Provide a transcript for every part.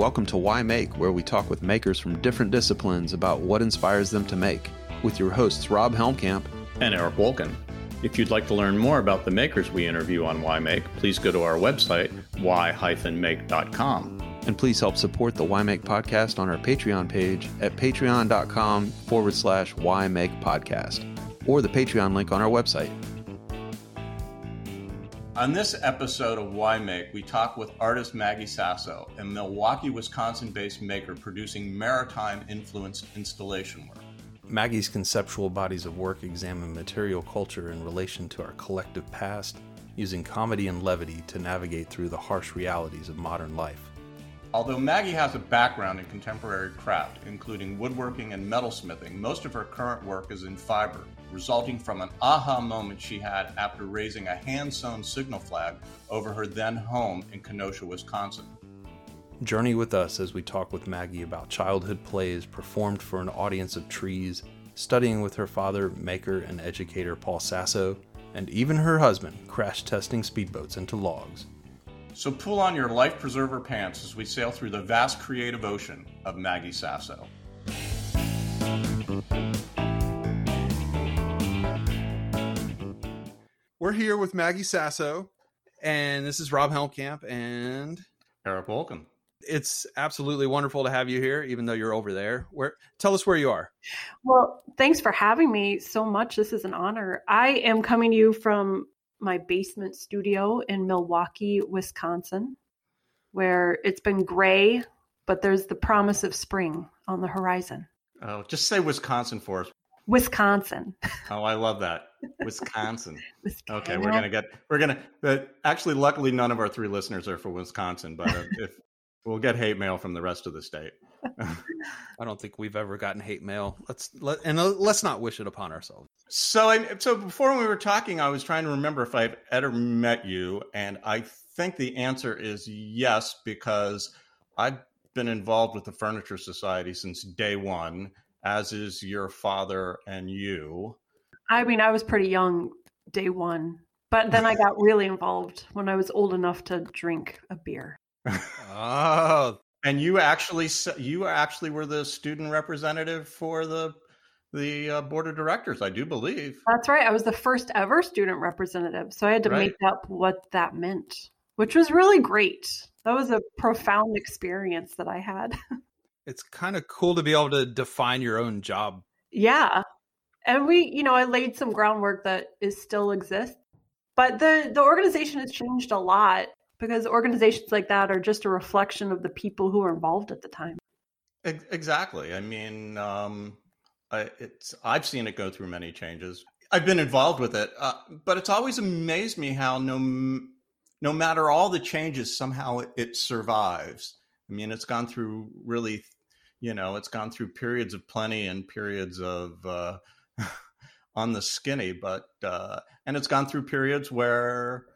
welcome to Why Make, where we talk with makers from different disciplines about what inspires them to make, with your hosts Rob Helmkamp and Eric Wolken. If you'd like to learn more about the makers we interview on Why Make, please go to our website, why-make.com. And please help support the Why Make podcast on our Patreon page at patreon.com forward slash Why Make podcast, or the Patreon link on our website. On this episode of Why Make, we talk with artist Maggie Sasso, a Milwaukee, Wisconsin based maker producing maritime influenced installation work. Maggie's conceptual bodies of work examine material culture in relation to our collective past, using comedy and levity to navigate through the harsh realities of modern life. Although Maggie has a background in contemporary craft, including woodworking and metalsmithing, most of her current work is in fiber, resulting from an aha moment she had after raising a hand sewn signal flag over her then home in Kenosha, Wisconsin. Journey with us as we talk with Maggie about childhood plays performed for an audience of trees, studying with her father, maker, and educator Paul Sasso, and even her husband crash testing speedboats into logs. So pull on your life preserver pants as we sail through the vast creative ocean of Maggie Sasso. We're here with Maggie Sasso, and this is Rob Helmkamp and Eric Wolken. It's absolutely wonderful to have you here, even though you're over there. Where tell us where you are. Well, thanks for having me so much. This is an honor. I am coming to you from my basement studio in Milwaukee, Wisconsin, where it's been gray, but there's the promise of spring on the horizon. Oh, just say Wisconsin for us. Wisconsin. Oh, I love that. Wisconsin. Wisconsin. Okay, we're gonna get we're gonna. But actually, luckily, none of our three listeners are for Wisconsin. But uh, if we'll get hate mail from the rest of the state. I don't think we've ever gotten hate mail. Let's let and uh, let's not wish it upon ourselves. So I so before we were talking, I was trying to remember if I've ever met you, and I think the answer is yes because I've been involved with the Furniture Society since day one, as is your father and you. I mean, I was pretty young day one, but then I got really involved when I was old enough to drink a beer. oh, and you actually you actually were the student representative for the the uh, board of directors, I do believe. That's right. I was the first ever student representative, so I had to right. make up what that meant, which was really great. That was a profound experience that I had. it's kind of cool to be able to define your own job. Yeah. And we, you know, I laid some groundwork that is still exists. But the the organization has changed a lot because organizations like that are just a reflection of the people who are involved at the time. Exactly. I mean, um, I, it's I've seen it go through many changes. I've been involved with it, uh, but it's always amazed me how no no matter all the changes, somehow it, it survives. I mean, it's gone through really, you know, it's gone through periods of plenty and periods of uh, on the skinny, but uh, and it's gone through periods where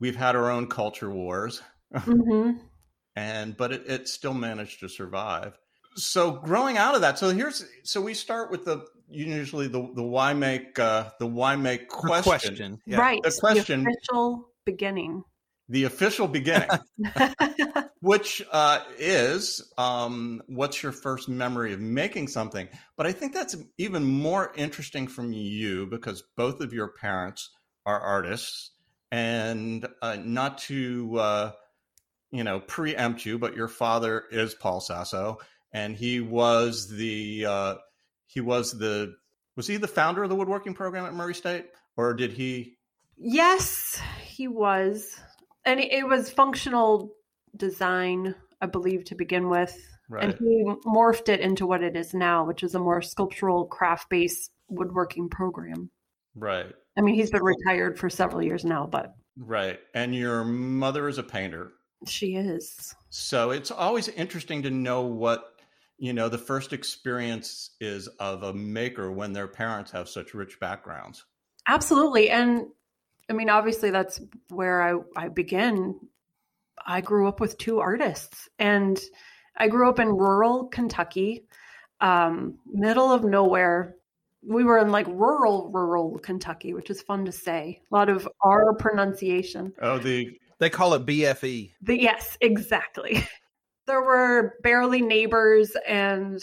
we've had our own culture wars, mm-hmm. and but it, it still managed to survive. So growing out of that, so here's so we start with the usually the the why make uh, the why make question, question yeah. right the question the official beginning the official beginning, which uh, is um, what's your first memory of making something? But I think that's even more interesting from you because both of your parents are artists and uh, not to uh, you know preempt you, but your father is Paul Sasso, and he was the uh, he was the was he the founder of the woodworking program at Murray State, or did he? Yes, he was, and it was functional design, I believe, to begin with. Right. And he morphed it into what it is now, which is a more sculptural, craft based woodworking program. Right. I mean, he's been retired for several years now, but. Right. And your mother is a painter. She is. So it's always interesting to know what, you know, the first experience is of a maker when their parents have such rich backgrounds. Absolutely. And I mean, obviously, that's where I, I begin. I grew up with two artists, and I grew up in rural Kentucky, um, middle of nowhere, we were in like rural, rural Kentucky, which is fun to say. A lot of R pronunciation. Oh, the they call it BFE. The, yes, exactly. there were barely neighbors and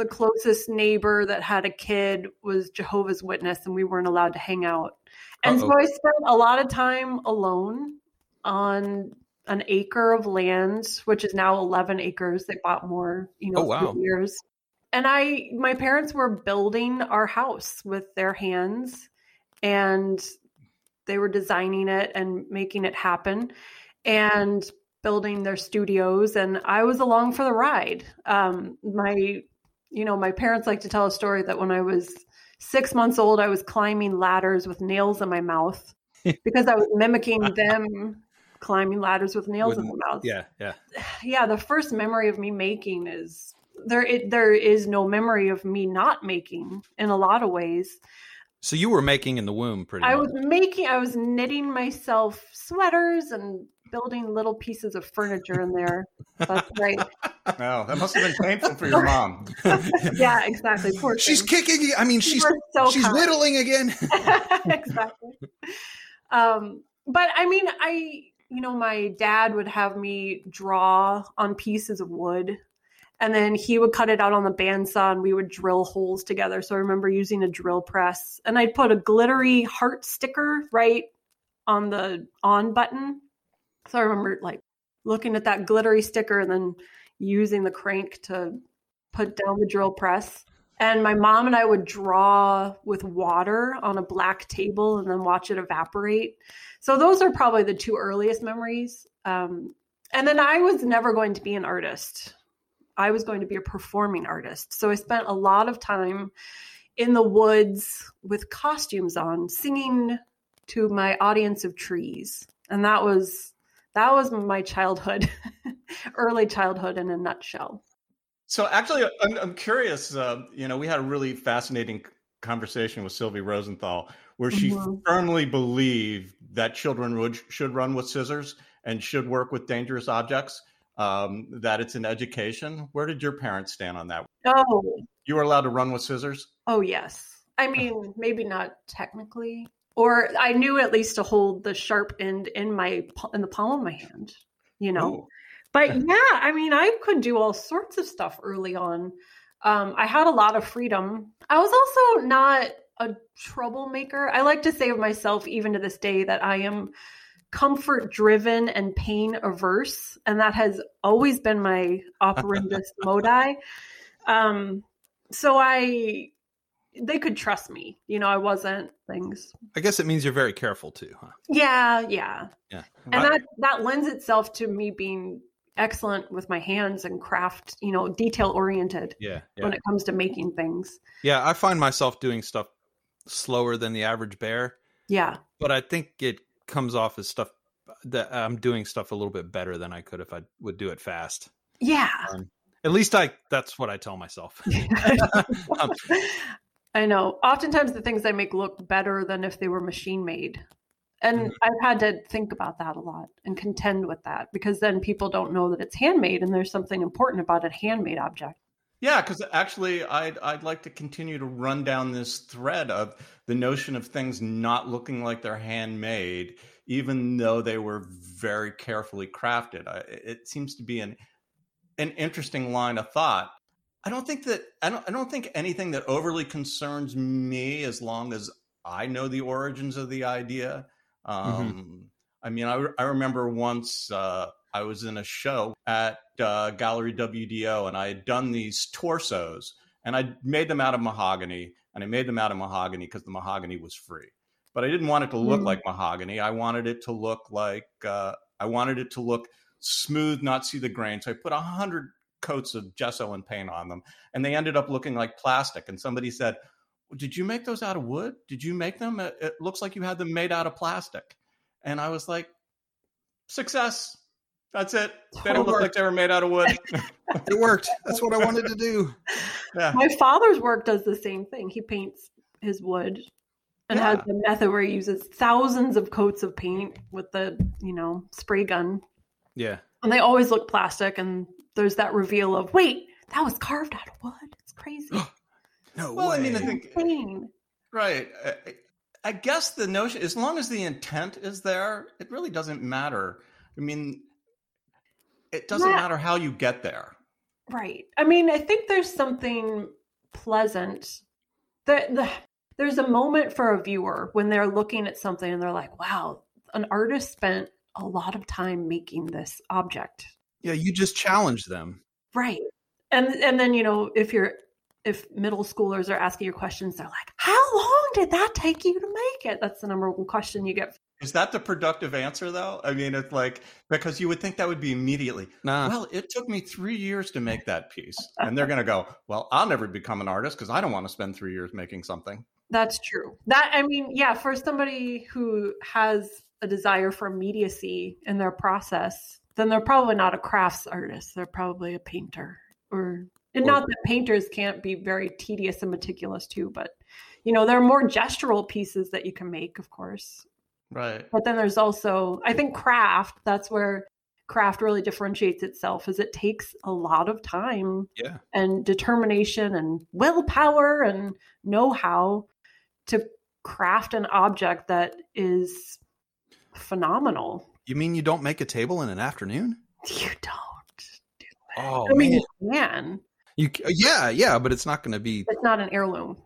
the closest neighbor that had a kid was Jehovah's Witness and we weren't allowed to hang out. And Uh-oh. so I spent a lot of time alone on an acre of land, which is now 11 acres. They bought more, you know, Oh, wow. years. And I, my parents were building our house with their hands and they were designing it and making it happen and building their studios. And I was along for the ride. Um, my, you know, my parents like to tell a story that when I was six months old, I was climbing ladders with nails in my mouth because I was mimicking them climbing ladders with nails in With- their mouth. Yeah, yeah. Yeah, the first memory of me making is there. It, there is no memory of me not making in a lot of ways. So you were making in the womb pretty I much. was making, I was knitting myself sweaters and building little pieces of furniture in there. That's right. No, that must have been painful for your mom. Yeah, exactly. Poor she's thing. kicking. I mean, she's so she's kind. whittling again. exactly. Um, but I mean, I, you know, my dad would have me draw on pieces of wood and then he would cut it out on the bandsaw and we would drill holes together. So I remember using a drill press and I'd put a glittery heart sticker right on the on button. So I remember like looking at that glittery sticker and then using the crank to put down the drill press. And my mom and I would draw with water on a black table and then watch it evaporate. So those are probably the two earliest memories. Um, and then I was never going to be an artist. I was going to be a performing artist. So I spent a lot of time in the woods with costumes on, singing to my audience of trees. And that was that was my childhood, early childhood in a nutshell. So actually, I'm, I'm curious. Uh, you know, we had a really fascinating conversation with Sylvie Rosenthal, where she Mhm. firmly believed that children would should run with scissors and should work with dangerous objects. Um, that it's an education. Where did your parents stand on that? Oh, You were allowed to run with scissors. Oh yes. I mean, maybe not technically, or I knew at least to hold the sharp end in my in the palm of my hand. You know, Ooh. but yeah, I mean, I could do all sorts of stuff early on. Um, I had a lot of freedom. I was also not a troublemaker. I like to say of myself, even to this day, that I am comfort driven and pain averse, and that has always been my operandus modi. Um, so I, they could trust me. You know, I wasn't things. I guess it means you're very careful too, huh? Yeah, yeah. Yeah. And I- that that lends itself to me being excellent with my hands and craft, you know, detail oriented Yeah, yeah. when it comes to making things. Yeah, I find myself doing stuff slower than the average bear, Yeah. but I think it comes off as stuff that I'm doing stuff a little bit better than I could if I would do it fast. Yeah. At least I that's what I tell myself. Um, I know. Oftentimes the things I make look better than if they were machine made. And Mhm. I've had to think about that a lot and contend with that because then people don't know that it's handmade and there's something important about a handmade object. Yeah, because actually, I'd I'd like to continue to run down this thread of the notion of things not looking like they're handmade, even though they were very carefully crafted. I, it seems to be an an interesting line of thought. I don't think that I don't I don't think anything that overly concerns me as long as I know the origins of the idea. Um, I mean, I, I remember once uh, I was in a show at uh, Gallery WDO and I had done these torsos and I made them out of mahogany and I made them out of mahogany because the mahogany was free. But I didn't want it to look Mm. like mahogany. I wanted it to look like, uh, I wanted it to look smooth, not see the grain. So I put a hundred coats of gesso and paint on them and they ended up looking like plastic. And somebody said, did you make those out of wood? Did you make them? It, it looks like you had them made out of plastic. And I was like, success. That's it. They don't look like they were made out of wood. it worked. That's what I wanted to do. yeah. My father's work does the same thing. He paints his wood and has Yeah. the method where he uses thousands of coats of paint with the, you know, spray gun. Yeah. And they always look plastic and there's that reveal of, wait, that was carved out of wood. It's crazy. No Well, way. I mean, I think Insane. right. I, I guess the notion, as long as the intent is there, it really doesn't matter. I mean, it doesn't Yeah. matter how you get there. Right. I mean, I think there's something pleasant. That the, there's a moment for a viewer when they're looking at something and they're like, wow, an artist spent a lot of time making this object. Yeah, you just challenge them. Right. And and then, you know, if you're if middle schoolers are asking you questions, they're like, How long did that take you to make it? That's the number one question you get. Is that the productive answer, though? I mean, it's like because you would think that would be immediately. Nah. Well, it took me three years to make that piece, and they're going to go, "Well, I'll never become an artist because I don't want to spend three years making something." That's true. That I mean, yeah, for somebody who has a desire for immediacy in their process, then they're probably not a crafts artist. They're probably a painter. Or and Or- not that painters can't be very tedious and meticulous too, but you know, there are more gestural pieces that you can make, of course. Right. But then there's also I think craft, that's where craft really differentiates itself is it takes a lot of time Yeah. and determination and willpower and know-how to craft an object that is phenomenal. You mean you don't make a table in an afternoon? You don't. Oh I mean, man. you can. You uh, yeah, yeah, but it's not going to be It's not an heirloom.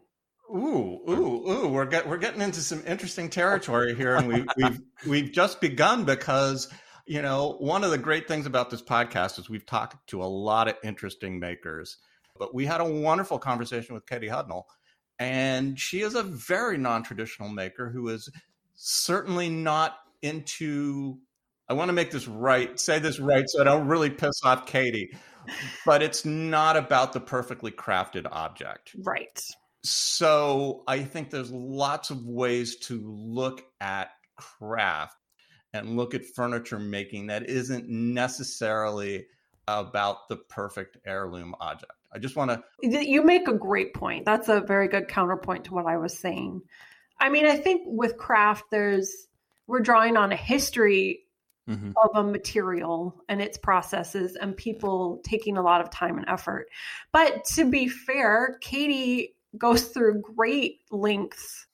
Ooh, ooh, ooh! We're get, we're getting into some interesting territory here, and we, we've we've just begun because you know one of the great things about this podcast is we've talked to a lot of interesting makers. But we had a wonderful conversation with Katie Hudnall, and she is a very non-traditional maker who is certainly not into. I want to make this right, say this right, so I don't really piss off Katie. But it's not about the perfectly crafted object Right. so I think there's lots of ways to look at craft and look at furniture making that isn't necessarily about the perfect heirloom object. I just want to You make a great point. That's a very good counterpoint to what I was saying. I mean, I think with craft, there's we're drawing on a history Mhm. of a material and its processes and people taking a lot of time and effort. But to be fair, Katie goes through great lengths,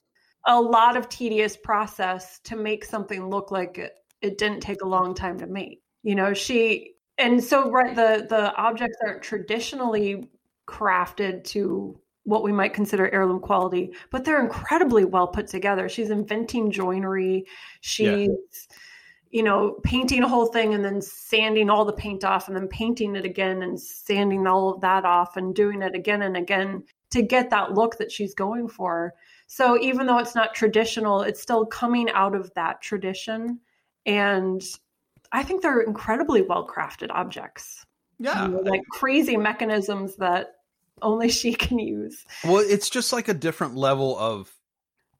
a lot of tedious process to make something look like it, it didn't take a long time to make. You know, she and so right the the objects aren't traditionally crafted to what we might consider heirloom quality, but they're incredibly well put together. She's inventing joinery. She's you know, painting a whole thing and then sanding all the paint off and then painting it again and sanding all of that off and doing it again and again to get that look that she's going for. So even though it's not traditional, it's still coming out of that tradition. And I think they're incredibly well crafted objects. yeah, You know, like crazy mechanisms that only she can use. Well, it's just like a different level of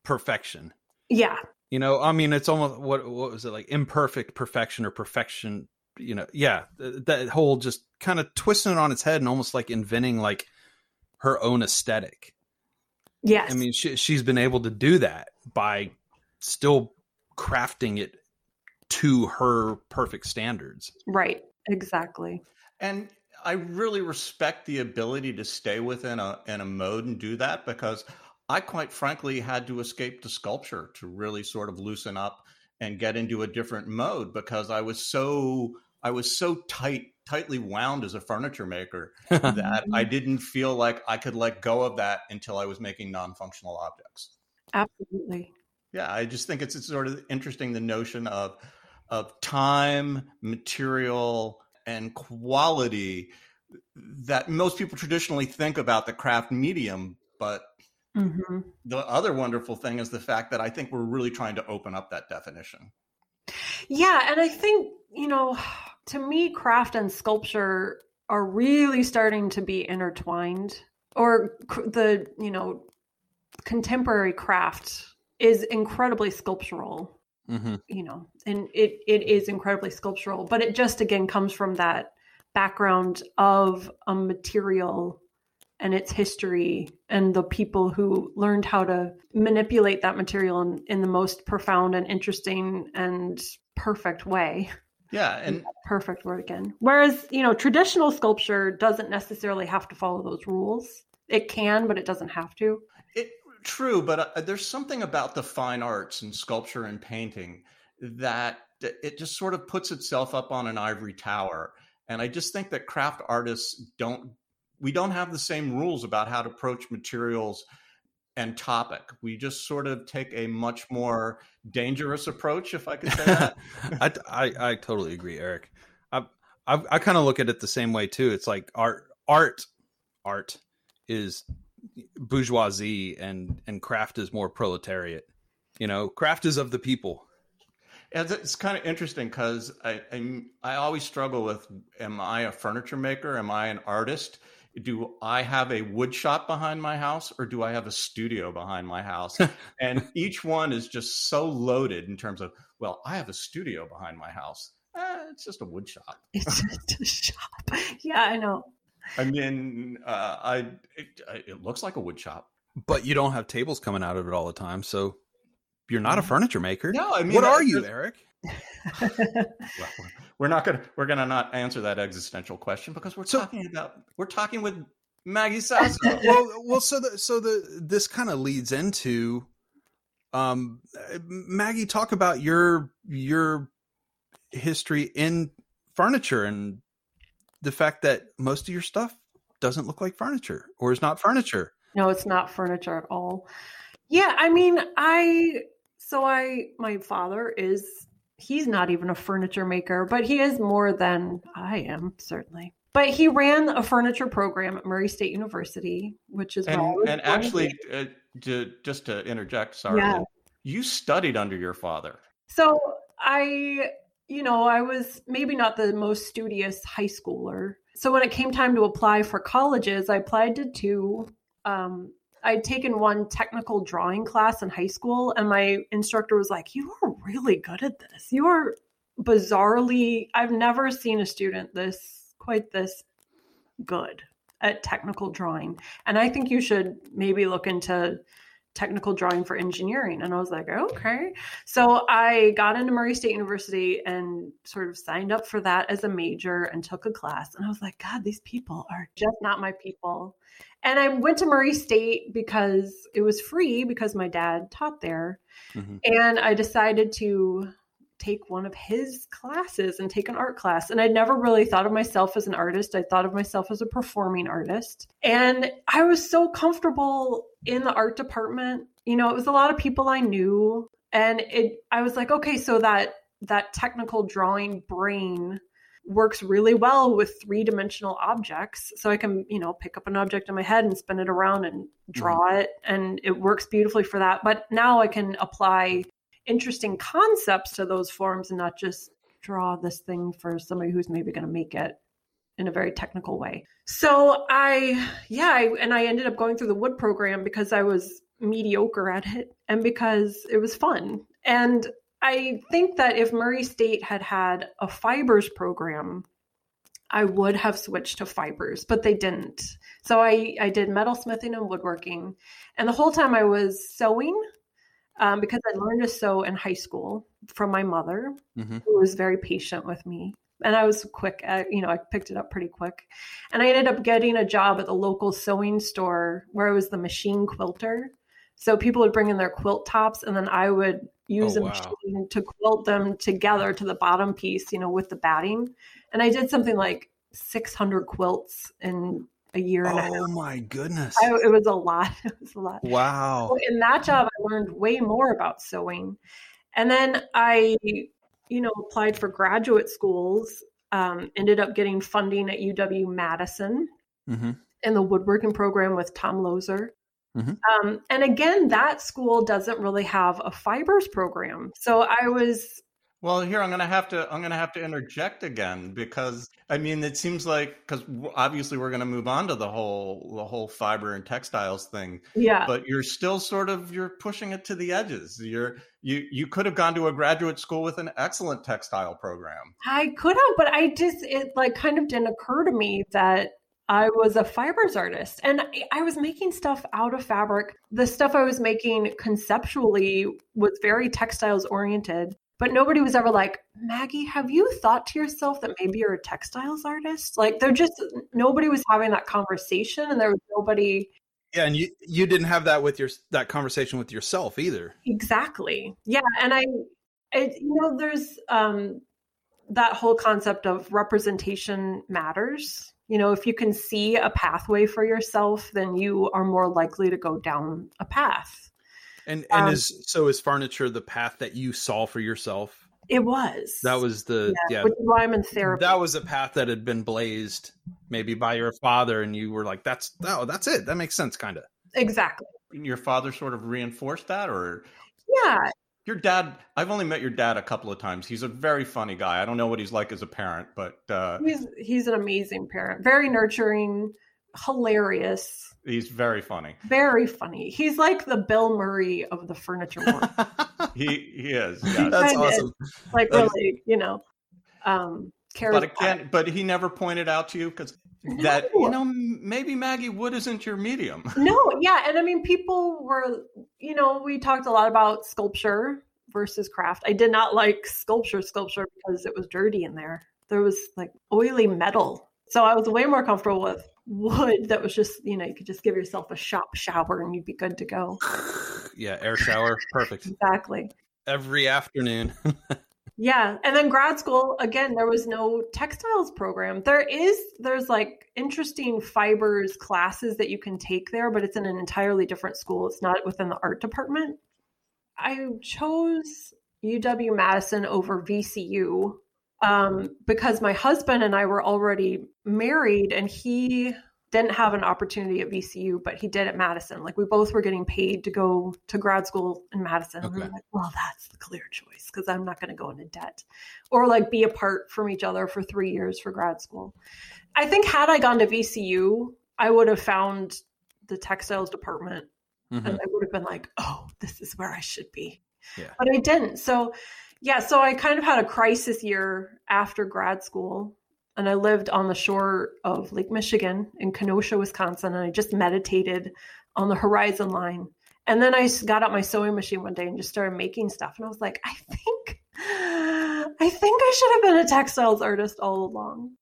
perfection. Yeah. You know, I mean, it's almost what what was it like imperfect perfection or perfection? You know, yeah, th- that whole just kind of twisting it on its head and almost like inventing like her own aesthetic. Yes. I mean, she, she's been able to do that by still crafting it to her perfect standards. right. Exactly. and I really respect the ability to stay within a in a mode and do that because I quite frankly had to escape to sculpture to really sort of loosen up and get into a different mode because I was so I was so tight tightly wound as a furniture maker that I didn't feel like I could let go of that until I was making non-functional objects. Absolutely. Yeah, I just think it's, it's sort of interesting the notion of of time, material, and quality that most people traditionally think about the craft medium, but hmm the other wonderful thing is the fact that I think we're really trying to open up that definition. Yeah, and I think, you know, to me, craft and sculpture are really starting to be intertwined. Or the, you know, contemporary craft is incredibly sculptural, hmm you know, and it, it is incredibly sculptural, but it just again comes from that background of a material and its history and the people who learned how to manipulate that material in, in the most profound and interesting and perfect way. Yeah, and Perfect word again. Whereas, you know, traditional sculpture doesn't necessarily have to follow those rules. It can, but it doesn't have to. True, but uh, there's something about the fine arts and sculpture and painting that it just sort of puts itself up on an ivory tower And I just think that craft artists don't we don't have the same rules about how to approach materials and topic. We just sort of take a much more dangerous approach, if I could say that. I, I, I totally agree, Eric. I I, I kind of look at it the same way too. It's like art art art is bourgeoisie and and craft is more proletariat. You know, craft is of the people. It's, it's kind of interesting because I I'm, I always struggle with: Am I a furniture maker? Am I an artist? do I have a wood shop behind my house or do I have a studio behind my house? and each one is just so loaded in terms of, well, I have a studio behind my house. Eh, it's just a wood shop. It's just a shop. Yeah, I know. I mean, uh, I it, it looks like a wood shop, but you don't have tables coming out of it all the time, so you're not a mm-hmm. furniture maker. No, I mean, what are you, Eric? well, we're not gonna we're gonna not answer that existential question because we're so, talking about we're talking with Maggie Sasso. well, well, so the so the this kind of leads into um Maggie talk about your your history in furniture and the fact that most of your stuff doesn't look like furniture or is not furniture. No, it's not furniture at all. Yeah, I mean, I so I my father is he's not even a furniture maker, but he is more than I am, certainly. But he ran a furniture program at Murray State University, which is and, and actually, uh, to, just to interject, sorry, yeah. you studied under your father. So I, you know, I was maybe not the most studious high schooler. So when it came time to apply for colleges, I applied to two. Um, I'd taken one technical drawing class in high school, and my instructor was like, You are really good at this. You are bizarrely, I've never seen a student this quite this good at technical drawing. And I think you should maybe look into technical drawing for engineering. And I was like, okay. So I got into Murray State University and sort of signed up for that as a major and took a class. And I was like, God, these people are just not my people. And I went to Murray State because it was free because my dad taught there. Mm-hmm. And I decided to take one of his classes and take an art class. And I'd never really thought of myself as an artist. I thought of myself as a performing artist. And I was so comfortable in the art department. You know, it was a lot of people I knew. And it I was like, okay, so that that technical drawing brain works really well with three dimensional objects. So I can, you know, pick up an object in my head and spin it around and draw mm-hmm. it. And it works beautifully for that. But now I can apply interesting concepts to those forms and not just draw this thing for somebody who's maybe going to make it in a very technical way. So I, yeah, I, and I ended up going through the wood program because I was mediocre at it and because it was fun. And I think that if Murray State had had a fibers program, I would have switched to fibers, but they didn't. So I, I did metalsmithing and woodworking. And the whole time I was sewing um, because I learned to sew in high school from my mother, mm-hmm. who was very patient with me. And I was quick at, you know, I picked it up pretty quick. And I ended up getting a job at the local sewing store where I was the machine quilter. So people would bring in their quilt tops, and then I would use oh, a machine to quilt them together to the bottom piece, you know, with the batting. And I did something like 600 quilts in a year and oh, a half. Oh my goodness. I, it was a lot. It was a lot. Wow. So in that job, I learned way more about sewing. And then I, you know, applied for graduate schools, um, ended up getting funding at UW Madison mm-hmm. in the woodworking program with Tom Loeser. Mm-hmm. Um, and again, that school doesn't really have a fibers program. So I was well, here I'm going to have to I'm going to have to interject again because I mean it seems like cuz obviously we're going to move on to the whole the whole fiber and textiles thing. Yeah. But you're still sort of you're pushing it to the edges. You're you you could have gone to a graduate school with an excellent textile program. I could have, but I just it like kind of didn't occur to me that I was a fibers artist and I was making stuff out of fabric. The stuff I was making conceptually was very textiles oriented, but nobody was ever like, Maggie, have you thought to yourself that maybe you're a textiles artist? Like, they're just, nobody was having that conversation and there was nobody. Yeah, and you you didn't have that with your that conversation with yourself either. Exactly. Yeah, and I, I you know, there's um that whole concept of representation matters. You know, if you can see a pathway for yourself, then you are more likely to go down a path. And and Um, is so is furniture the path that you saw for yourself? It was. That was the yeah. Which is why I'm in therapy. that was a path that had been blazed maybe by your father, and you were like, "That's oh, that's it. That makes sense, kind of." exactly. Your father sort of reinforced that, or Yeah. your dad? I've only met your dad a couple of times. He's a very funny guy. I don't know what he's like as a parent, but uh, He's he's an amazing parent. Very nurturing, hilarious, he's very funny. very funny. He's like the Bill Murray of the furniture world. he he is. yes. That's Kinda awesome. like That's- really, you know, um but charismatic. again, but he never pointed out to you because that No. you know maybe Maggie Wood isn't your medium. No, yeah, and I mean, people were, you know, we talked a lot about sculpture versus craft. I did not like sculpture, sculpture because it was dirty in there. There was like oily metal, so I was way more comfortable with wood that was just, you know, you could just give yourself a shop shower and you'd be good to go. yeah, air shower, perfect. Exactly. Every afternoon. Yeah, and then grad school again. There was no textiles program. There is there's like interesting fibers classes that you can take there, but it's in an entirely different school. It's not within the art department. I chose UW Madison over VCU um, because my husband and I were already married, and he didn't have an opportunity at VCU, but he did at Madison. Like we both were getting paid to go to grad school in Madison. Okay. like, well, that's the clear choice because I'm not going to go into debt or like be apart from each other for three years for grad school. I think had I gone to VCU, I would have found the textiles department Mhm. and I would have been like, oh, this is where I should be. Yeah. But I didn't. So, yeah, so I kind of had a crisis year after grad school. And I lived on the shore of Lake Michigan in Kenosha, Wisconsin. And I just meditated on the horizon line. And then I got out my sewing machine one day and just started making stuff. And I was like, I think, I think I should have been a textiles artist all along.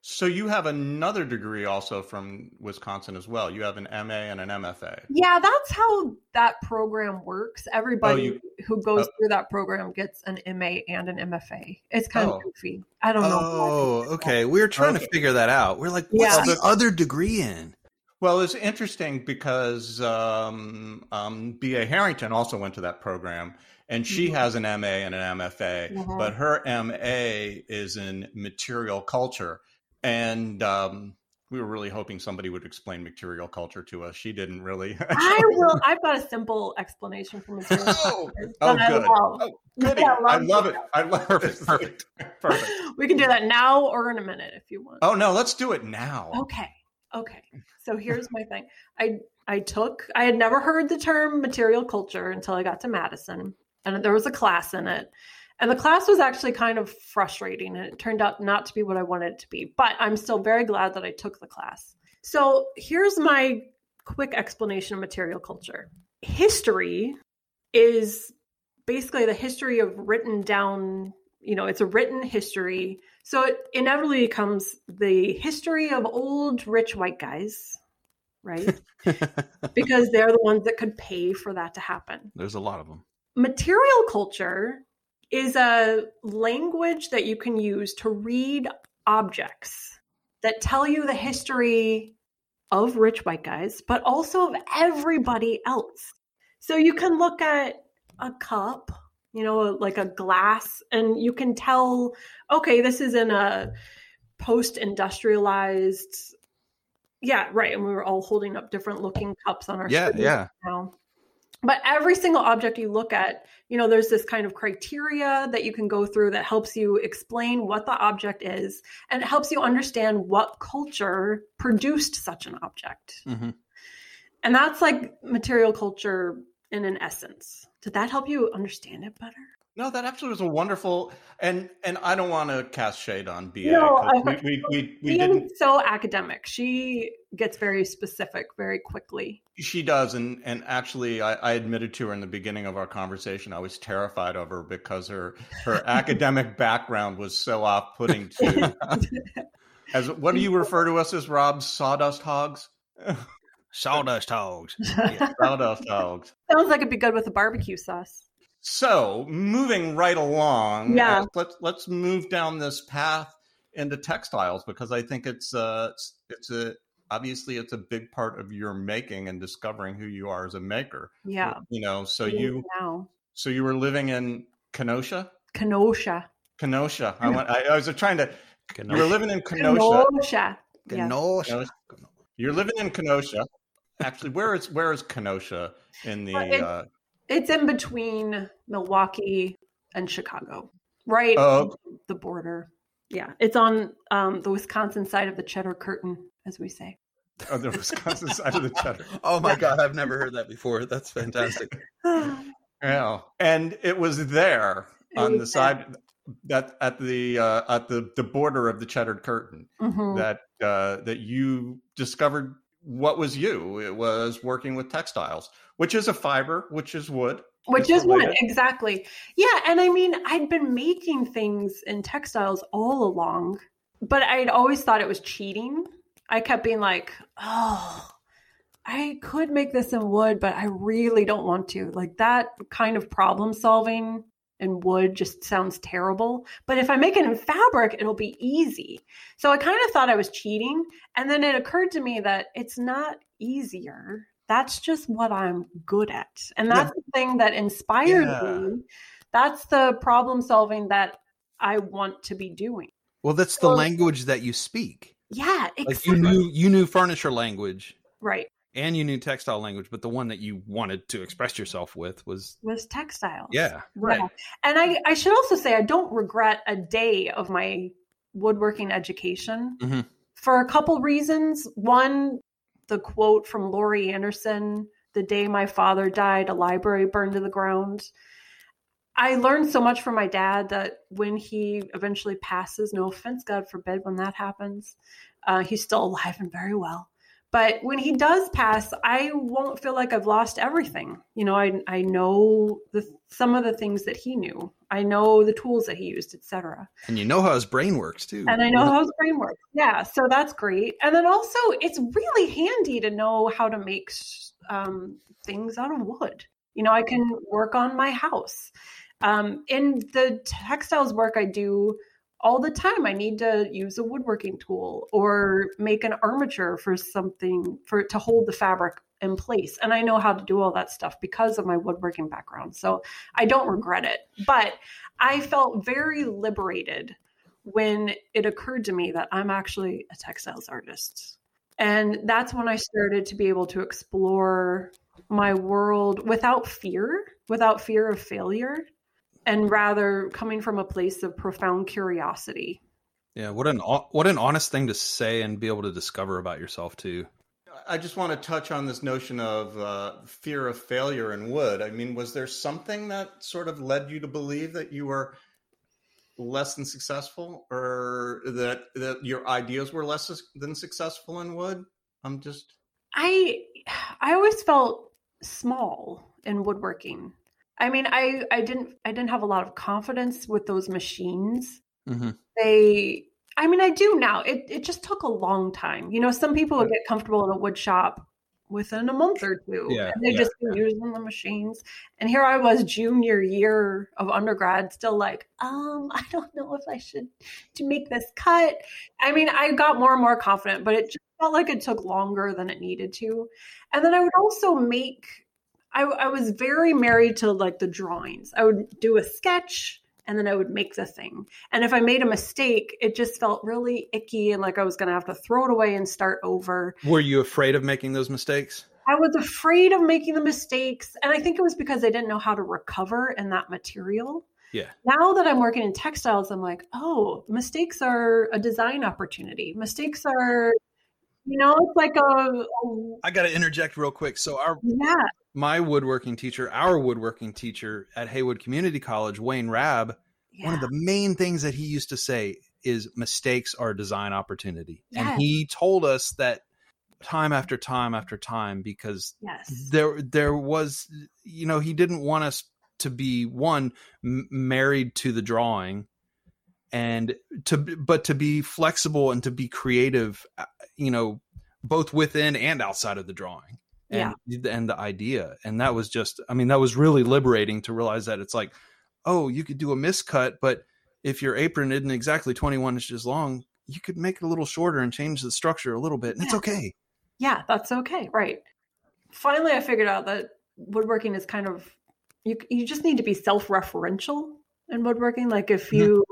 So you have another degree also from Wisconsin as well. You have an MA and an MFA. Yeah, that's how that program works. Everybody you- who goes oh. through that program gets an MA and an MFA. It's kind Oh. of goofy. I don't know. Oh, okay. We were trying to figure that out. We're like, what's Yeah. the other degree in? Well, it's interesting because um, um, B.A. Harrington also went to that program, and she Mhm. has an MA and an MFA, Mhm. but her MA is in material culture. And um, we were really hoping somebody would explain material culture to us. She didn't really. I will. I've got a simple explanation for material. Oh, culture oh, that I good. love. Oh, goody. Yeah, I love love it. it. I love Perfect, it. perfect. perfect. We can do that now or in a minute if you want. Oh no, let's do it now. Okay. Okay. So here's my thing. I I took I had never heard the term material culture until I got to Madison and there was a class in it. And the class was actually kind of frustrating and it turned out not to be what I wanted it to be. But I'm still very glad that I took the class. So here's my quick explanation of material culture. History is basically the history of written down, you know, it's a written history. So it inevitably becomes the history of old rich white guys, right? because they're the ones that could pay for that to happen. There's a lot of them. Material culture is a language that you can use to read objects that tell you the history of rich white guys, but also of everybody else. So you can look at a cup, you know, like a glass, and you can tell, okay, this is in a post industrialized. Yeah, right. And we were all holding up different looking cups on our Yeah, yeah. now. But every single object you look at, you know, there's this kind of criteria that you can go through that helps you explain what the object is and it helps you understand what culture produced such an object. hmm And that's like material culture in an essence. Did that help you understand it better? No, that actually was a wonderful and and I don't want to cast shade on BA. No, we, we, we, we didn't so academic, she gets very specific very quickly. She does, and and actually, I, I admitted to her in the beginning of our conversation, I was terrified of her because her her academic background was so off putting. To as what do you refer to us as, Rob? Sawdust hogs, Sawdust hogs. sawdust hogs. Sounds like it'd be good with a barbecue sauce. So moving right along, Yeah. uh, let's let's move down this path into textiles because I think it's uh it's, it's a obviously it's a big part of your making and discovering who you are as a maker. Yeah. You know, so it is you now so you were living in Kenosha, Kenosha. Kenosha. I went. I, I was trying to. You were living in Kenosha. Kenosha. Yeah. Kenosha. You're living in Kenosha. Actually, where is where is Kenosha in the? Uh, it- Uh, It's in between Milwaukee and Chicago, right? Oh. The border. Yeah, it's on um, the Wisconsin side of the Cheddar Curtain, as we say. oh, the Wisconsin side of the cheddar. Oh my god, I've never heard that before. That's fantastic. Yeah, and it was there It on was the side that at the uh, at the the border of the Cheddar Curtain Mhm. that uh, that you discovered what was you. It was working with textiles, which is a fiber, which is wood. Which is what related. exactly. Yeah, and I mean, I'd been making things in textiles all along, but I'd always thought it was cheating. I kept being like, "Oh, I could make this in wood, but I really don't want to." Like that kind of problem solving in wood just sounds terrible. But if I make it in fabric, it'll be easy. So I kind of thought I was cheating, and then it occurred to me that it's not easier. That's just what I'm good at. And that's the thing that inspired Yeah. me. That's the problem solving that I want to be doing. Well, that's the language that you speak. Yeah, Like you knew you knew furniture language right. and you knew textile language, but the one that you wanted to express yourself with was Was textiles. yeah. Right. Yeah. And I, I should also say I don't regret a day of my woodworking education Mhm. for a couple reasons. One, the quote from Laurie Anderson, the day my father died, a library burned to the ground. I learned so much from my dad that when he eventually passes, no offense, God forbid, when that happens, uh, he's still alive and very well. But when he does pass, I won't feel like I've lost everything. You know, I I know the some of the things that he knew. I know the tools that he used, etc. And you know how his brain works too. And I know how his brain works. Yeah, so that's great. And then also, it's really handy to know how to make um, things out of wood. You know, I can work on my house. Um, in the textiles work I do all the time, I need to use a woodworking tool or make an armature for something for to hold the fabric in place. And I know how to do all that stuff because of my woodworking background. So I don't regret it. But I felt very liberated when it occurred to me that I'm actually a textiles artist. And that's when I started to be able to explore my world without fear, without fear of failure, and rather coming from a place of profound curiosity. Yeah, what an what an honest thing to say and be able to discover about yourself too. I just want to touch on this notion of uh, fear of failure in wood. I mean, was there something that sort of led you to believe that you were less than successful, or that that your ideas were less than successful in wood? I'm just I I always felt small in woodworking. I mean, I I didn't I didn't have a lot of confidence with those machines. Mm-hmm. They I mean, I do now. It it just took a long time. You know, some people would get comfortable in a wood shop within a month or two. Yeah, and they yeah, just been using the machines. And here I was, junior year of undergrad, still like, um, I don't know if I should to make this cut. I mean, I got more and more confident, but it just felt like it took longer than it needed to. And then I would also make I, I was very married to like the drawings. I would do a sketch and then I would make the thing. And if I made a mistake, it just felt really icky and like I was going to have to throw it away and start over. Were you afraid of making those mistakes? I was afraid of making the mistakes. And I think it was because I didn't know how to recover in that material. Yeah. Now that I'm working in textiles, I'm like, oh, mistakes are a design opportunity. Mistakes are, you know, it's like a, a I got to interject real quick. So our yeah, my woodworking teacher, our woodworking teacher at Haywood Community College, Wayne Rabb, yeah. one of the main things that he used to say is mistakes are design opportunity. Yes. And he told us that time after time after time because yes. there there was you know he didn't want us to be one m- married to the drawing and to but to be flexible and to be creative uh, you know both within and outside of the drawing and and the idea and that was just i mean that was really liberating to realize that it's like oh you could do a miscut but if your apron isn't exactly 21 inches long you could make it a little shorter and change the structure a little bit and it's okay Yeah, that's okay. Right. Finally, I figured out that woodworking is kind of you. You just need to be self-referential in woodworking. Like if Mhm. you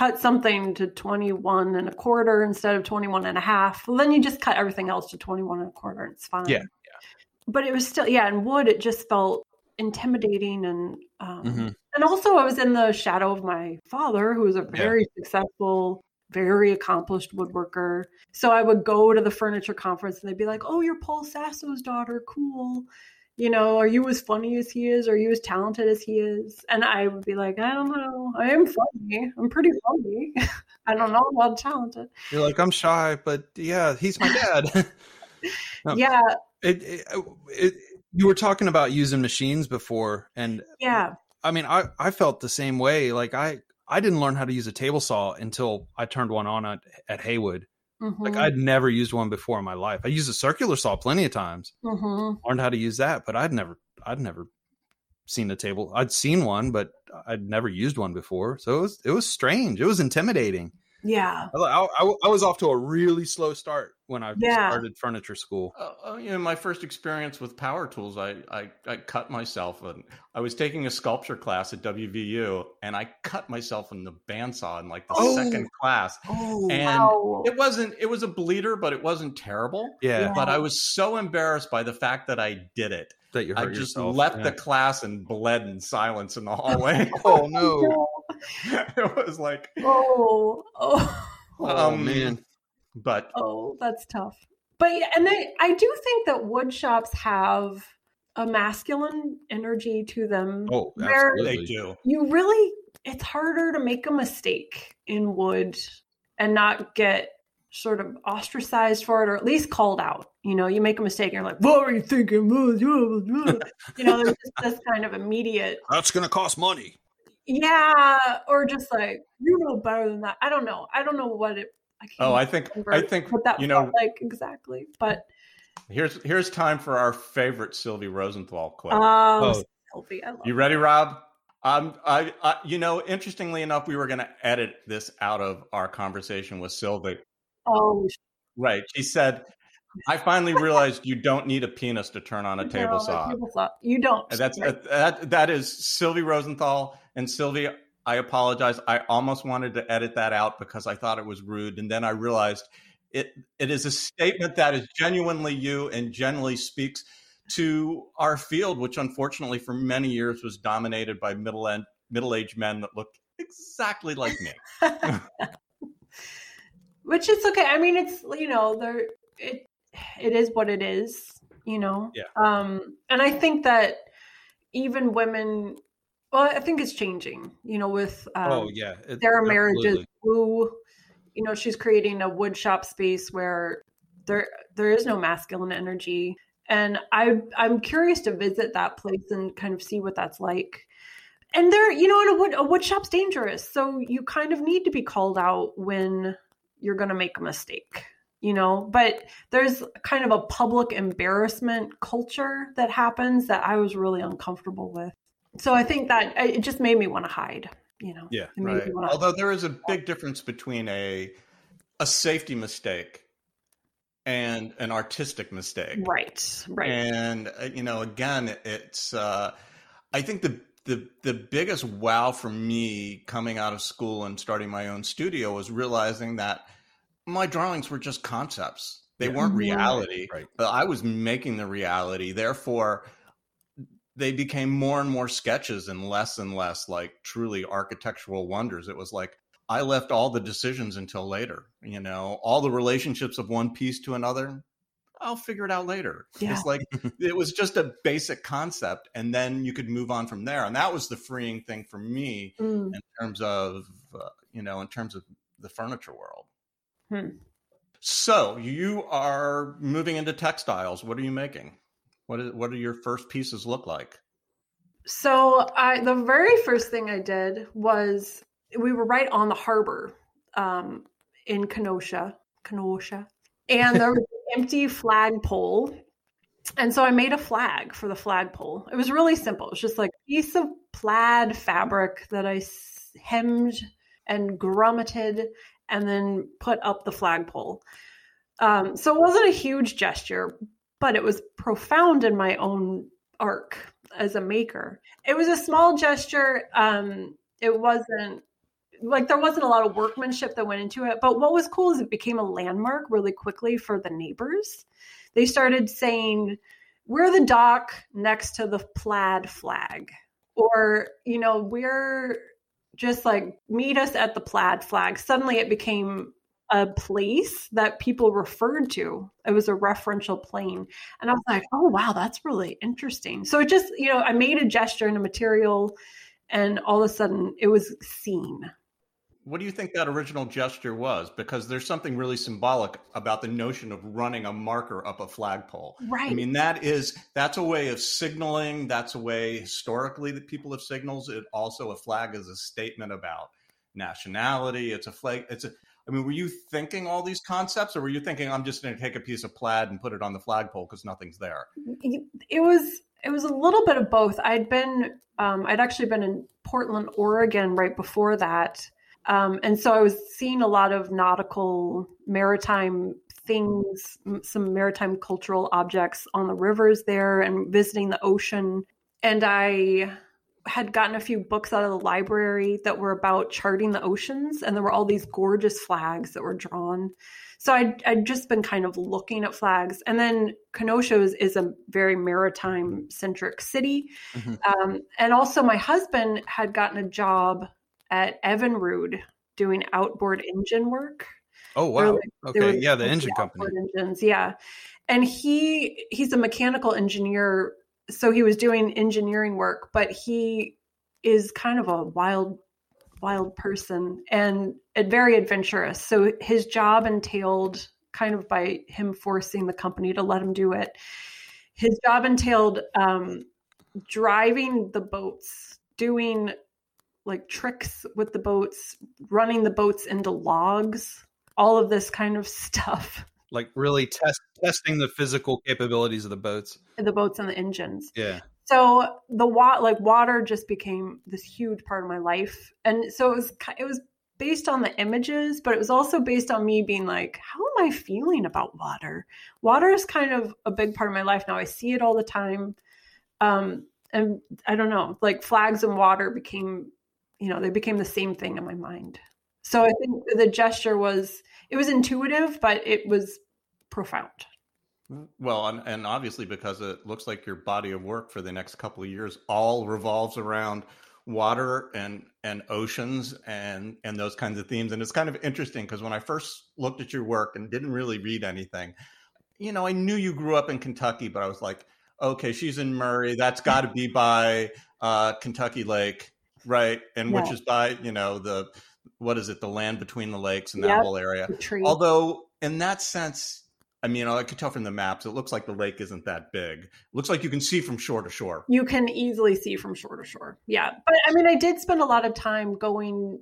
cut something to 21 and a quarter instead of 21 and a half, well, then you just cut everything else to 21 and a quarter and it's fine. Yeah, But it was still, yeah, in wood, it just felt intimidating and, um, Mhm. and also I was in the shadow of my father, who was a very successful, very accomplished woodworker. So I would go to the furniture conference and they'd be like, "Oh, you're Paul Sasso's daughter. Cool. You know, are you as funny as he is? Are you as talented as he is?" And I would be like, "I don't know. I am funny. I'm pretty funny. I don't know about talented." you're like i'm shy but yeah he's my dad No. Yeah, it, it, uh, it you were talking about using machines before and yeah, I mean, I, I felt the same way. Like I, I didn't learn how to use a table saw until I turned one on at, at Haywood. Like Mhm, I'd never used one before in my life. I used a circular saw plenty of times, mhm. learned how to use that, but I'd never, I'd never seen a table. I'd seen one, but I'd never used one before. So it was, it was strange. It was intimidating. Yeah, I, I, I was off to a really slow start when I Yeah. started furniture school. Uh, you know, my first experience with power tools, I, I I cut myself. And I was taking a sculpture class at WVU, and I cut myself in the bandsaw in like the Oh. second class. Oh, And Wow. it wasn't. It was a bleeder, but it wasn't terrible. yeah, But I was so embarrassed by the fact that I did it. that you I just yourself. left Yeah. the class and bled in silence in the hallway. Oh no! it was like, Oh, oh, Oh Um, man! but oh, that's tough. But yeah, and I, I do think that wood shops have a masculine energy to them. Oh, absolutely. they do. you really, it's harder to make a mistake in wood and not get sort of ostracized for it or at least called out. You know, you make a mistake and you're like, what are you thinking? you know, there's just this kind of immediate That's gonna cost money. Yeah, or just like you know better than that. I don't know. I don't know what it. I can't Oh, I think I think what that you know. like exactly. But Here's here's time for our favorite Sylvie Rosenthal quote. um, Oh. Sylvie, I love You ready, Rob? Um, I, I, you know, interestingly enough, we were going to edit this out of our conversation with Sylvie. Oh, Right? She said, "I finally realized you don't need a penis to turn on a no, table saw." table saw. You don't. That's Right. that. That is Sylvie Rosenthal and Sylvia, I apologize. I almost wanted to edit that out because I thought it was rude, and then I realized it. It is a statement that is genuinely you and generally speaks to our field, which unfortunately for many years was dominated by middle end middle aged men that looked exactly like me. Which is okay. I mean, it's you know, there it it is what it is. You know. Yeah. Um, and I think that even women. Well, I think it's changing. You know, with um, oh yeah, it- Sarah Marriage's absolutely. Woo, you know, she's creating a wood shop space where there there is no masculine energy. And I I'm curious to visit that place and kind of see what that's like. And there, you know, and a wood a wood shop's dangerous. So you kind of need to be called out when you're gonna make a mistake. You know, but there's kind of a public embarrassment culture that happens that I was really uncomfortable with. So I think that it just made me want to hide, you know. Yeah, Right. wanna- Although there is a big difference between a a safety mistake and an artistic mistake. Right, right. And uh, you know, again, it's uh, I think the the the biggest wow for me coming out of school and starting my own studio was realizing that my drawings were just concepts. They Yeah. weren't Mhm. reality. Right. But I was making the reality. Therefore, they became more and more sketches and less and less like truly architectural wonders. It was like I left all the decisions until later. You know, all the relationships of one piece to another. I'll figure it out later. Yeah. It's like it was just a basic concept, and then you could move on from there. And that was the freeing thing for me Mm. in terms of uh, you know in terms of the furniture world. Hmm. So you are moving into textiles. What are you making? What is what do your first pieces look like? So I the very first thing I did was we were right on the harbor um, in Kenosha, Kenosha, and there was an empty flagpole, and so I made a flag for the flagpole. It was really simple. It was just like a piece of plaid fabric that I hemmed and grommeted and then put up the flagpole. Um, so it wasn't a huge gesture, but it was profound in my own arc as a maker. It was a small gesture. Um, it wasn't like there wasn't a lot of workmanship that went into it. But what was cool is it became a landmark really quickly for the neighbors. They started saying, We're the dock next to the plaid flag. Or, you know, we're just like meet us at the plaid flag. Suddenly it became a place that people referred to. It was a referential plane. And I was like, oh, wow, that's really interesting. So it just, you know, I made a gesture in a material and all of a sudden it was seen. What do you think that original gesture was? Because there's something really symbolic about the notion of running a marker up a flagpole. Right. I mean, that is that's a way of signaling. That's a way historically that people have signals. It also a flag is a statement about nationality. It's a flag. It's a I mean, were you thinking all these concepts, or were you thinking I'm just going to take a piece of plaid and put it on the flagpole because nothing's there? It was it was a little bit of both. I'd been um, I'd actually been in Portland, Oregon, right before that, um, and so I was seeing a lot of nautical, maritime things, some maritime cultural objects on the rivers there, and visiting the ocean. And I had gotten a few books out of the library that were about charting the oceans, and there were all these gorgeous flags that were drawn. So I'd, I'd just been kind of looking at flags. And then Kenosha is, is a very maritime centric city. Mm-hmm. Um, and also, my husband had gotten a job at Evinrude doing outboard engine work. Oh wow! Like, okay, yeah, the engine company. Engines, yeah. And he he's a mechanical engineer so he was doing engineering work, but he is kind of a wild, wild person and very adventurous. So his job entailed kind of by him forcing the company to let him do it. His job entailed um, driving the boats, doing like tricks with the boats, running the boats into logs, all of this kind of stuff like really test testing the physical capabilities of the boats. The boats and the engines. Yeah. So the water like water just became this huge part of my life. And so it was it was based on the images but it was also based on me being like how am i feeling about water? Water is kind of a big part of my life. Now i see it all the time. Um and i don't know like flags and water became you know they became the same thing in my mind so i think the gesture was it was intuitive, but it was profound. Well, and, and obviously because it looks like your body of work for the next couple of years all revolves around water and and oceans and and those kinds of themes and it's kind of interesting because when i first looked at your work and didn't really read anything you know i knew you grew up in kentucky but i was like okay she's in murray that's got to be by uh, kentucky lake right and yeah. which is by you know the what is it, the land between the lakes and that yep, whole area. Although in that sense, I mean, I could tell from the maps, it looks like the lake isn't that big. It looks like you can see from shore to shore. You can easily see from shore to shore. Yeah. But I mean, I did spend a lot of time going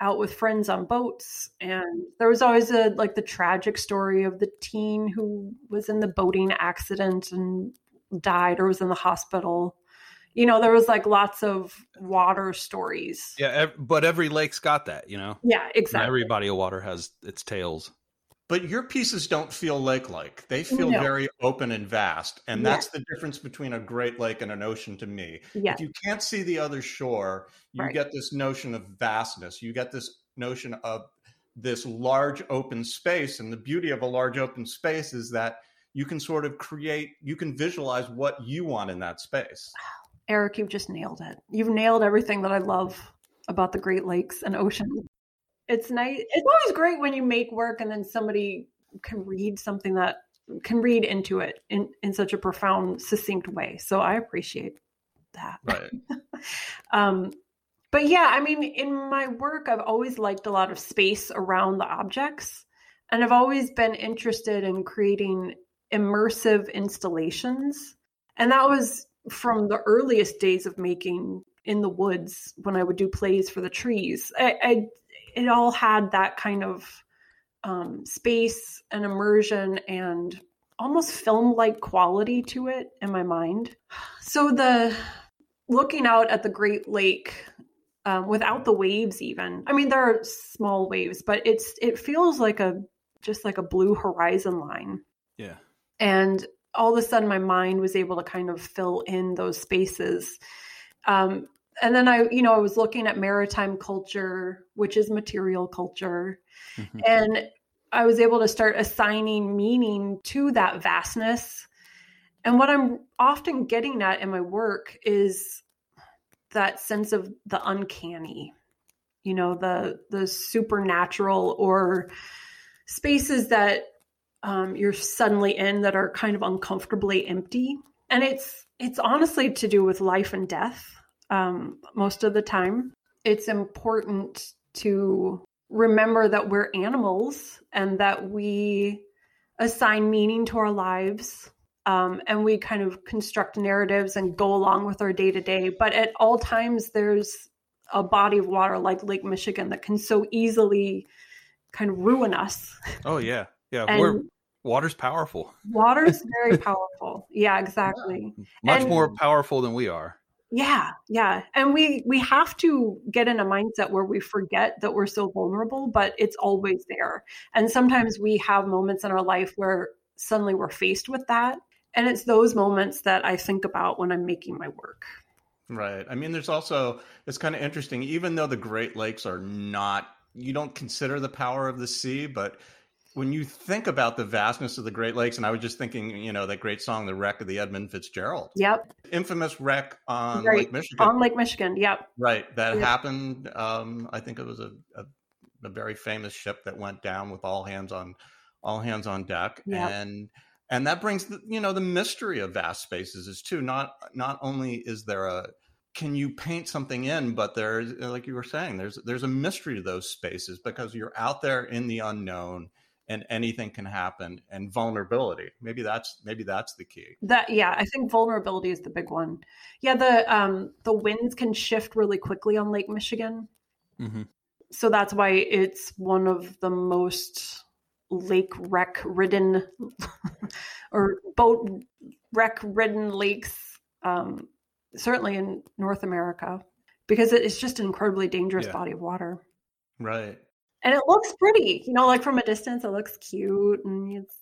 out with friends on boats and there was always a like the tragic story of the teen who was in the boating accident and died or was in the hospital you know, there was like lots of water stories. Yeah, ev- but every lake's got that, you know. Yeah, exactly. every body of water has its tales. But your pieces don't feel lake-like. They feel no. very open and vast, and that's the difference between a Great Lake and an ocean to me. If you can't see the other shore, you right. get this notion of vastness. You get this notion of this large open space, and the beauty of a large open space is that you can sort of create, you can visualize what you want in that space. Oh, Eric, you've just nailed it. You've nailed everything that I love about the Great Lakes and ocean. It's nice. It's always great when you make work and then somebody can read something that can read into it in, in such a profound, succinct way. So I appreciate that. Right. um, but yeah, I mean, in my work, I've always liked a lot of space around the objects. And I've always been interested in creating immersive installations. And that was from the earliest days of making in the woods when I would do plays for the trees. I, I it all had that kind of um, space and immersion and almost film like quality to it in my mind. So the looking out at the Great Lake um, without the waves, even. I mean, there are small waves, but it's it feels like a just like a blue horizon line. Yeah. And all of a sudden, my mind was able to kind of fill in those spaces. Um, and then I, you know, I was looking at maritime culture, which is material culture, mm-hmm. and I was able to start assigning meaning to that vastness. And what I'm often getting at in my work is that sense of the uncanny, you know, the the supernatural or spaces that um, you're suddenly in that are kind of uncomfortably empty. And it's it's honestly to do with life and death um, most of the time. It's important to remember that we're animals and that we assign meaning to our lives um, and we kind of construct narratives and go along with our day to day. But at all times, there's a body of water like Lake Michigan that can so easily kind of ruin us. Oh yeah, yeah. And we're water's powerful. Water's very powerful. Yeah, exactly. Much and, more powerful than we are. Yeah, yeah. And we we have to get in a mindset where we forget that we're so vulnerable, but it's always there. And sometimes we have moments in our life where suddenly we're faced with that. And it's those moments that I think about when I'm making my work. Right. I mean, there's also, it's kind of interesting, even though the Great Lakes are not, you don't consider the power of the sea, but when you think about the vastness of the Great Lakes, and I was just thinking, you know, that great song, "The Wreck of the Edmund Fitzgerald." Yep. Infamous wreck on right. Lake Michigan. On Lake Michigan. Yep. Right. That yep. happened. Um, I think it was a, a, a, very famous ship that went down with all hands on all hands on deck, yep. and and that brings the, you know the mystery of vast spaces is too. Not not only is there a can you paint something in but there's like you were saying there's there's a mystery to those spaces because you're out there in the unknown and anything can happen and vulnerability maybe that's maybe that's the key. That yeah i think vulnerability is the big one. Yeah the um the winds can shift really quickly on lake michigan. Mm-hmm. so that's why it's one of the most lake wreck ridden or boat wreck ridden lakes um certainly in north america because it's just an incredibly dangerous yeah. body of water. Right and it looks pretty you know like from a distance it looks cute and it's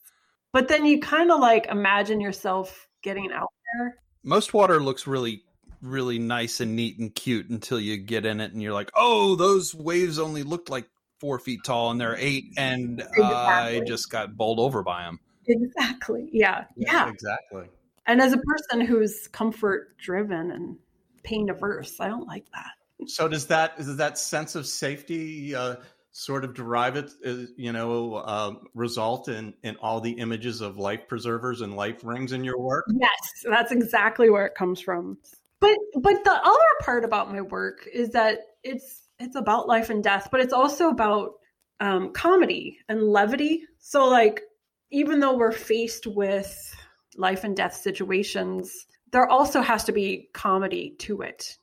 but then you kind of like imagine yourself getting out there. Most water looks really really nice and neat and cute until you get in it and you're like oh those waves only looked like four feet tall and they're eight and exactly. i just got bowled over by them exactly yeah yeah. exactly. And as a person who's comfort driven and pain averse i don't like that. So does that does that sense of safety uh, sort of derive it, uh, you know, uh, result in in all the images of life preservers and life rings in your work? Yes, that's exactly where it comes from. But but the other part about my work is that it's it's about life and death, but it's also about um, comedy and levity. So like even though we're faced with life and death situations, there also has to be comedy to it.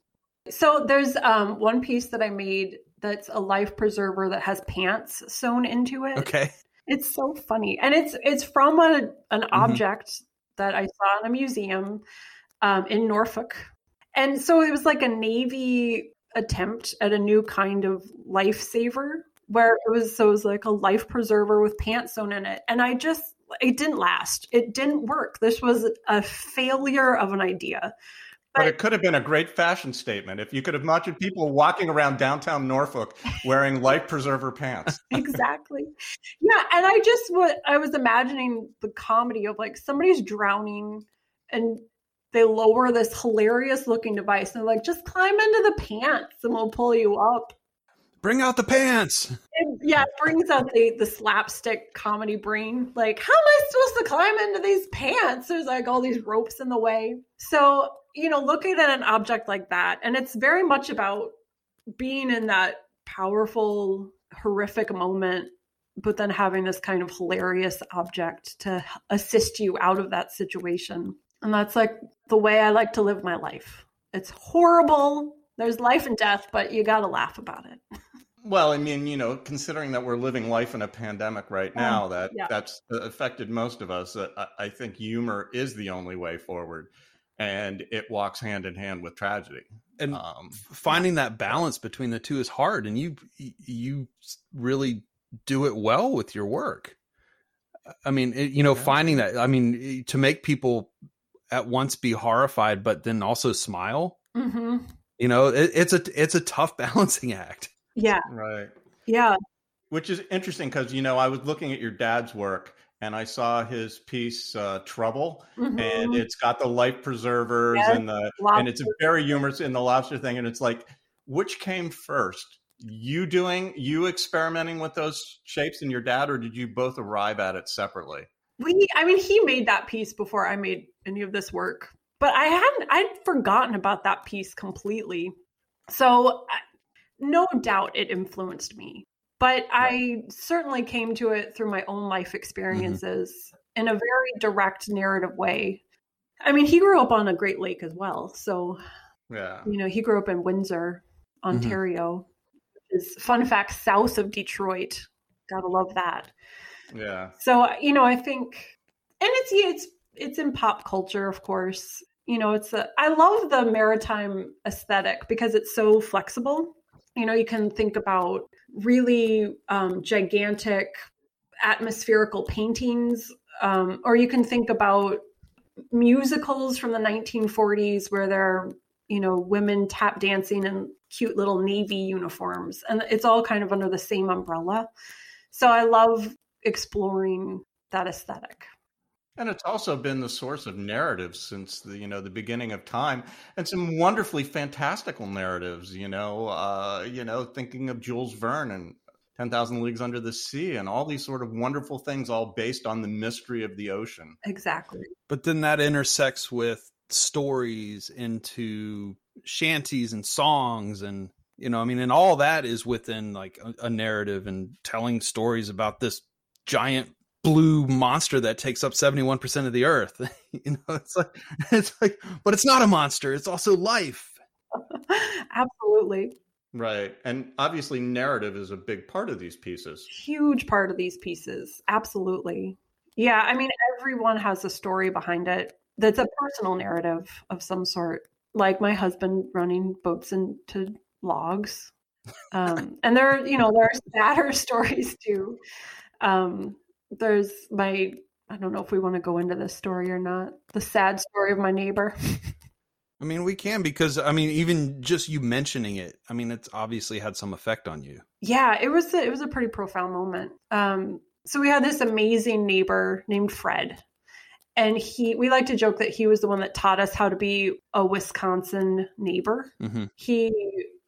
So there's um, one piece that I made that's a life preserver that has pants sewn into it. Okay. It's so funny. And it's it's from a an mm-hmm. object that I saw in a museum um, in Norfolk. And so it was like a Navy attempt at a new kind of lifesaver where it was so it was like a life preserver with pants sewn in it. And I just it didn't last. It didn't work. This was a failure of an idea. But it could have been a great fashion statement if you could have imagined people walking around downtown Norfolk wearing life preserver pants. exactly. Yeah, and I just what I was imagining the comedy of like somebody's drowning and they lower this hilarious looking device and they're like, just climb into the pants and we'll pull you up. Bring out the pants. It, yeah, it brings out the the slapstick comedy brain. Like, how am I supposed to climb into these pants? There's like all these ropes in the way. So you know, looking at an object like that, and it's very much about being in that powerful, horrific moment, but then having this kind of hilarious object to assist you out of that situation. And that's like the way I like to live my life. It's horrible. There's life and death, but you got to laugh about it. Well, I mean, you know, considering that we're living life in a pandemic right now, Um, that yeah. that's affected most of us. Uh, I, I think humor is the only way forward, and it walks hand in hand with tragedy. And Um, finding that balance between the two is hard and you you really do it well with your work i mean it, you know Yeah. finding that i mean to make people at once be horrified but then also smile hmm you know it, it's a it's a tough balancing act Yeah, right. yeah, Which is interesting because you know I was looking at your dad's work and I saw his piece uh, "Trouble," and Mhm. it's got the life preservers Yes, and the Lobster. and it's very humorous in the lobster thing, and it's like which came first? You doing you experimenting with those shapes in your dad, or did you both arrive at it separately? we. I mean, he made that piece before I made any of this work, but I hadn't. I'd forgotten about that piece completely. So, I- no doubt it influenced me, but I certainly came to it through my own life mm-hmm. experiences in a very direct narrative way. I mean, he grew up on a Great Lake as well, so Yeah, you know he grew up in windsor mm-hmm. ontario which is fun fact south of detroit. Gotta love that. Yeah, so you know i think and it's it's it's in pop culture of course. You know it's a i love the maritime aesthetic because it's so flexible. You know you can think about really um, gigantic atmospherical paintings um, or you can think about musicals from the 1940s where there are you know women tap dancing in cute little navy uniforms and it's all kind of under the same umbrella. So i love exploring that aesthetic and it's also been the source of narratives since the you know the beginning of time, and some wonderfully fantastical narratives. You know, uh, you know, thinking of Jules Verne and Ten Thousand Leagues Under the Sea, and all these sort of wonderful things, all based on the mystery of the ocean. exactly but then that intersects with stories into shanties and songs and you know i mean and all that is within like a, a narrative and telling stories about this giant blue monster that takes up 71% of the earth. You know it's like it's like but it's not a monster it's also life. Absolutely. Right, and obviously, narrative is a big part of these pieces. huge part of these pieces absolutely. Yeah i mean everyone has a story behind it that's a personal narrative of some sort like my husband running boats into logs. Um, and there you know there are sadder stories too. Um, there's my i don't know if we want to go into this story or not the sad story of my neighbor. I mean we can because i mean even just you mentioning it i mean it's obviously had some effect on you. Yeah it was a, it was a pretty profound moment. Um, so we had this amazing neighbor named fred and he we like to joke that he was the one that taught us how to be a wisconsin neighbor. Mm-hmm. he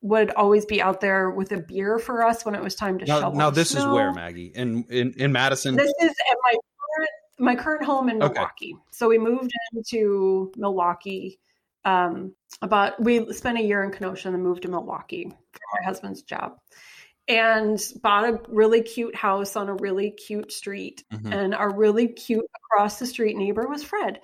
would always be out there with a beer for us when it was time to now, shovel now this is where maggie in in, in madison This is at my current my current home in Okay. Milwaukee. So we moved into Milwaukee. Um, about we spent a year in Kenosha and then moved to Milwaukee for my husband's job, and bought a really cute house on a really cute street. Mhm. And our really cute across the street neighbor was Fred.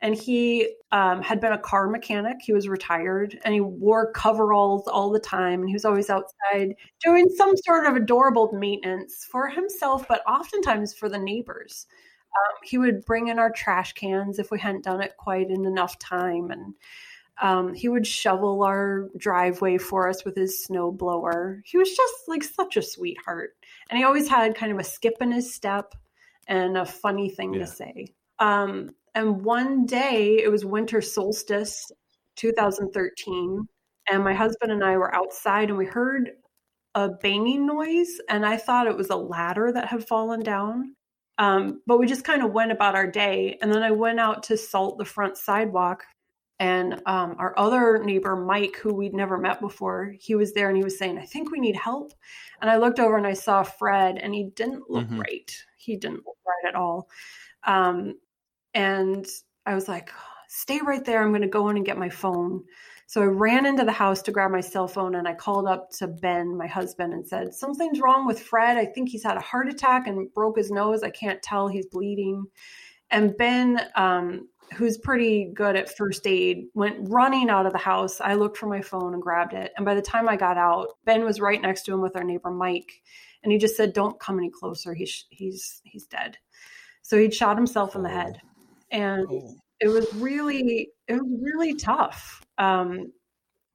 And he um, had been a car mechanic. He was retired and he wore coveralls all the time. And he was always outside doing some sort of adorable maintenance for himself, but oftentimes for the neighbors. Um, he would bring in our trash cans if we hadn't done it quite in enough time. And um, he would shovel our driveway for us with his snow blower. He was just like such a sweetheart. And he always had kind of a skip in his step and a funny thing Yeah. to say. Um, and one day, it was winter solstice 2013, and my husband and I were outside and we heard a banging noise, and I thought it was a ladder that had fallen down. Um, but we just kind of went about our day. And then I went out to salt the front sidewalk. And um, our other neighbor, Mike, who we'd never met before, he was there and he was saying, I think we need help. And I looked over and I saw Fred, and he didn't look Mhm. right. He didn't look right at all. Um, and I was like, stay right there. I'm going to go in and get my phone. So I ran into the house to grab my cell phone and I called up to Ben, my husband, and said, Something's wrong with Fred. I think he's had a heart attack and broke his nose. I can't tell. He's bleeding. And Ben um, who's pretty good at first aid, went running out of the house. I looked for my phone and grabbed it. And by the time I got out, Ben was right next to him with our neighbor Mike, and he just said, "Don't come any closer. He's he's he's dead." So he'd shot himself in the head, and oh. it was really it was really tough. Um,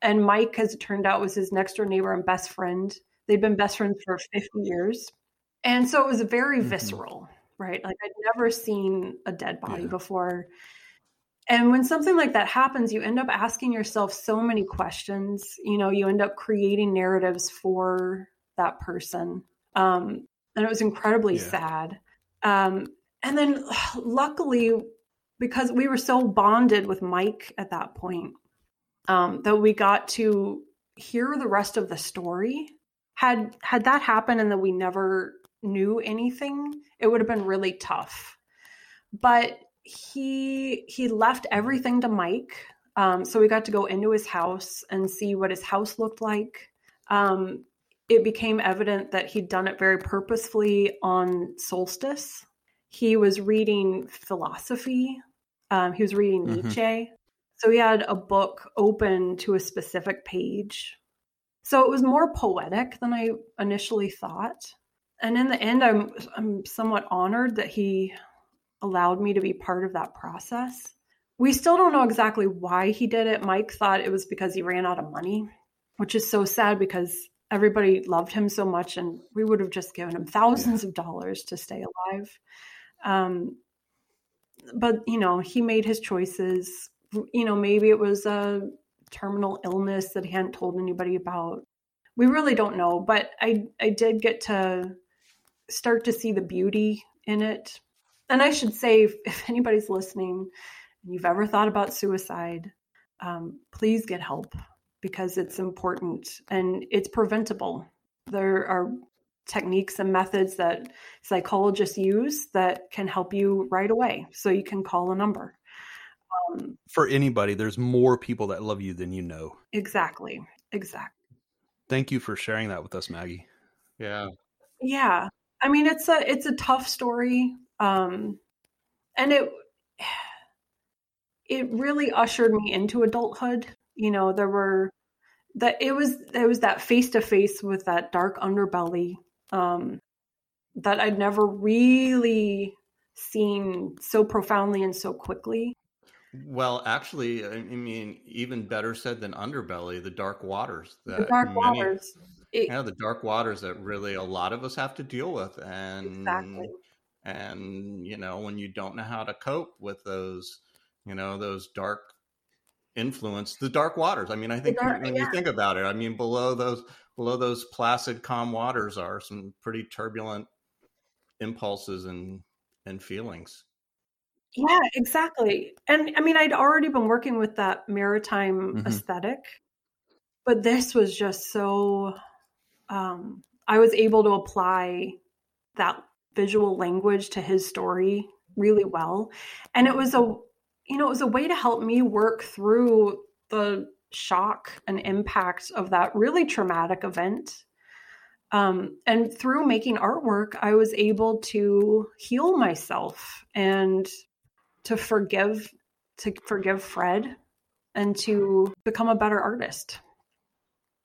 and Mike, as it turned out, was his next door neighbor and best friend. They'd been best friends for 50 years. And so it was very mm-hmm. visceral, right? Like I'd never seen a dead body yeah. before. And when something like that happens, you end up asking yourself so many questions. You know, you end up creating narratives for that person. Um, and it was incredibly yeah. sad. Um, and then luckily, because we were so bonded with Mike at that point, um, that we got to hear the rest of the story. Had had that happened and that we never knew anything, it would have been really tough. But he he left everything to Mike. Um, so we got to go into his house and see what his house looked like. Um, it became evident that he'd done it very purposefully on solstice. He was reading philosophy. Um, he was reading mm-hmm. Nietzsche. So he had a book open to a specific page. So it was more poetic than I initially thought. And in the end, I'm I'm somewhat honored that he allowed me to be part of that process. We still don't know exactly why he did it. Mike thought it was because he ran out of money, which is so sad because everybody loved him so much and we would have just given him thousands of dollars to stay alive. Um, but, you know, he made his choices you know, maybe it was a terminal illness that he hadn't told anybody about. We really don't know, but I I did get to start to see the beauty in it. And I should say, if, if anybody's listening and you've ever thought about suicide, um, please get help because it's important and it's preventable. There are techniques and methods that psychologists use that can help you right away. So you can call a number. Um, For anybody, there's more people that love you than you know. Exactly. Exactly. Thank you for sharing that with us, Maggie. Yeah. Yeah. I mean, it's a it's a tough story, um, and it it really ushered me into adulthood. You know, there were that it was it was that face to face with that dark underbelly um, that I'd never really seen so profoundly and so quickly. Well, actually, I mean, even better said than underbelly, the dark waters. That the dark many, waters. It, yeah, the dark waters that really a lot of us have to deal with, and exactly. and you know when you don't know how to cope with those, you know, those dark influence, the dark waters. I mean, I think dark, when yeah. you think about it, I mean, below those below those placid, calm waters are some pretty turbulent impulses and and feelings. Yeah, exactly. And I mean, I'd already been working with that maritime mm-hmm. aesthetic, but this was just so, um, I was able to apply that visual language to his story really well. And it was a, you know, it was a way to help me work through the shock and impact of that really traumatic event. Um, and through making artwork, I was able to heal myself and to forgive to forgive Fred and to become a better artist.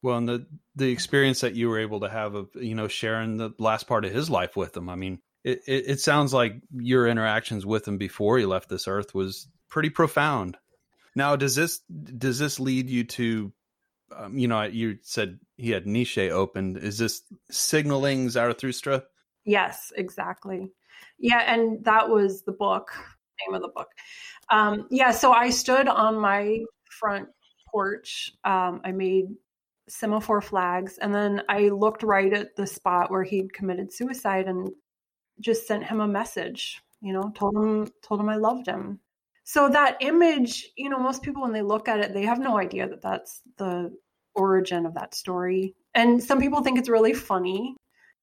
Well, and the the experience that you were able to have of you know sharing the last part of his life with him. I mean, it, it, it sounds like your interactions with him before he left this earth was pretty profound. Now, does this does this lead you to, um, you know, you said he had Nietzsche opened. Is this signaling Zarathustra? Yes, exactly. Yeah, and that was the book name of the book. Um, yeah, so I stood on my front porch. Um, I made semaphore flags, and then I looked right at the spot where he'd committed suicide and just sent him a message. You know, told him told him I loved him. So that image, you know, most people when they look at it, they have no idea that that's the origin of that story. And some people think it's really funny.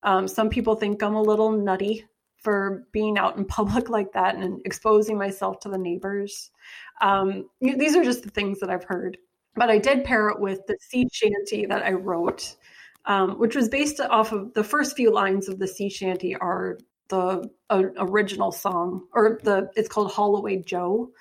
Um, some people think I'm a little nutty for being out in public like that and exposing myself to the neighbors. Um, these are just the things that I've heard. But I did pair it with the sea shanty that I wrote, um, which was based off of the first few lines of the sea shanty are the uh, original song, or the it's called Haul Away Joe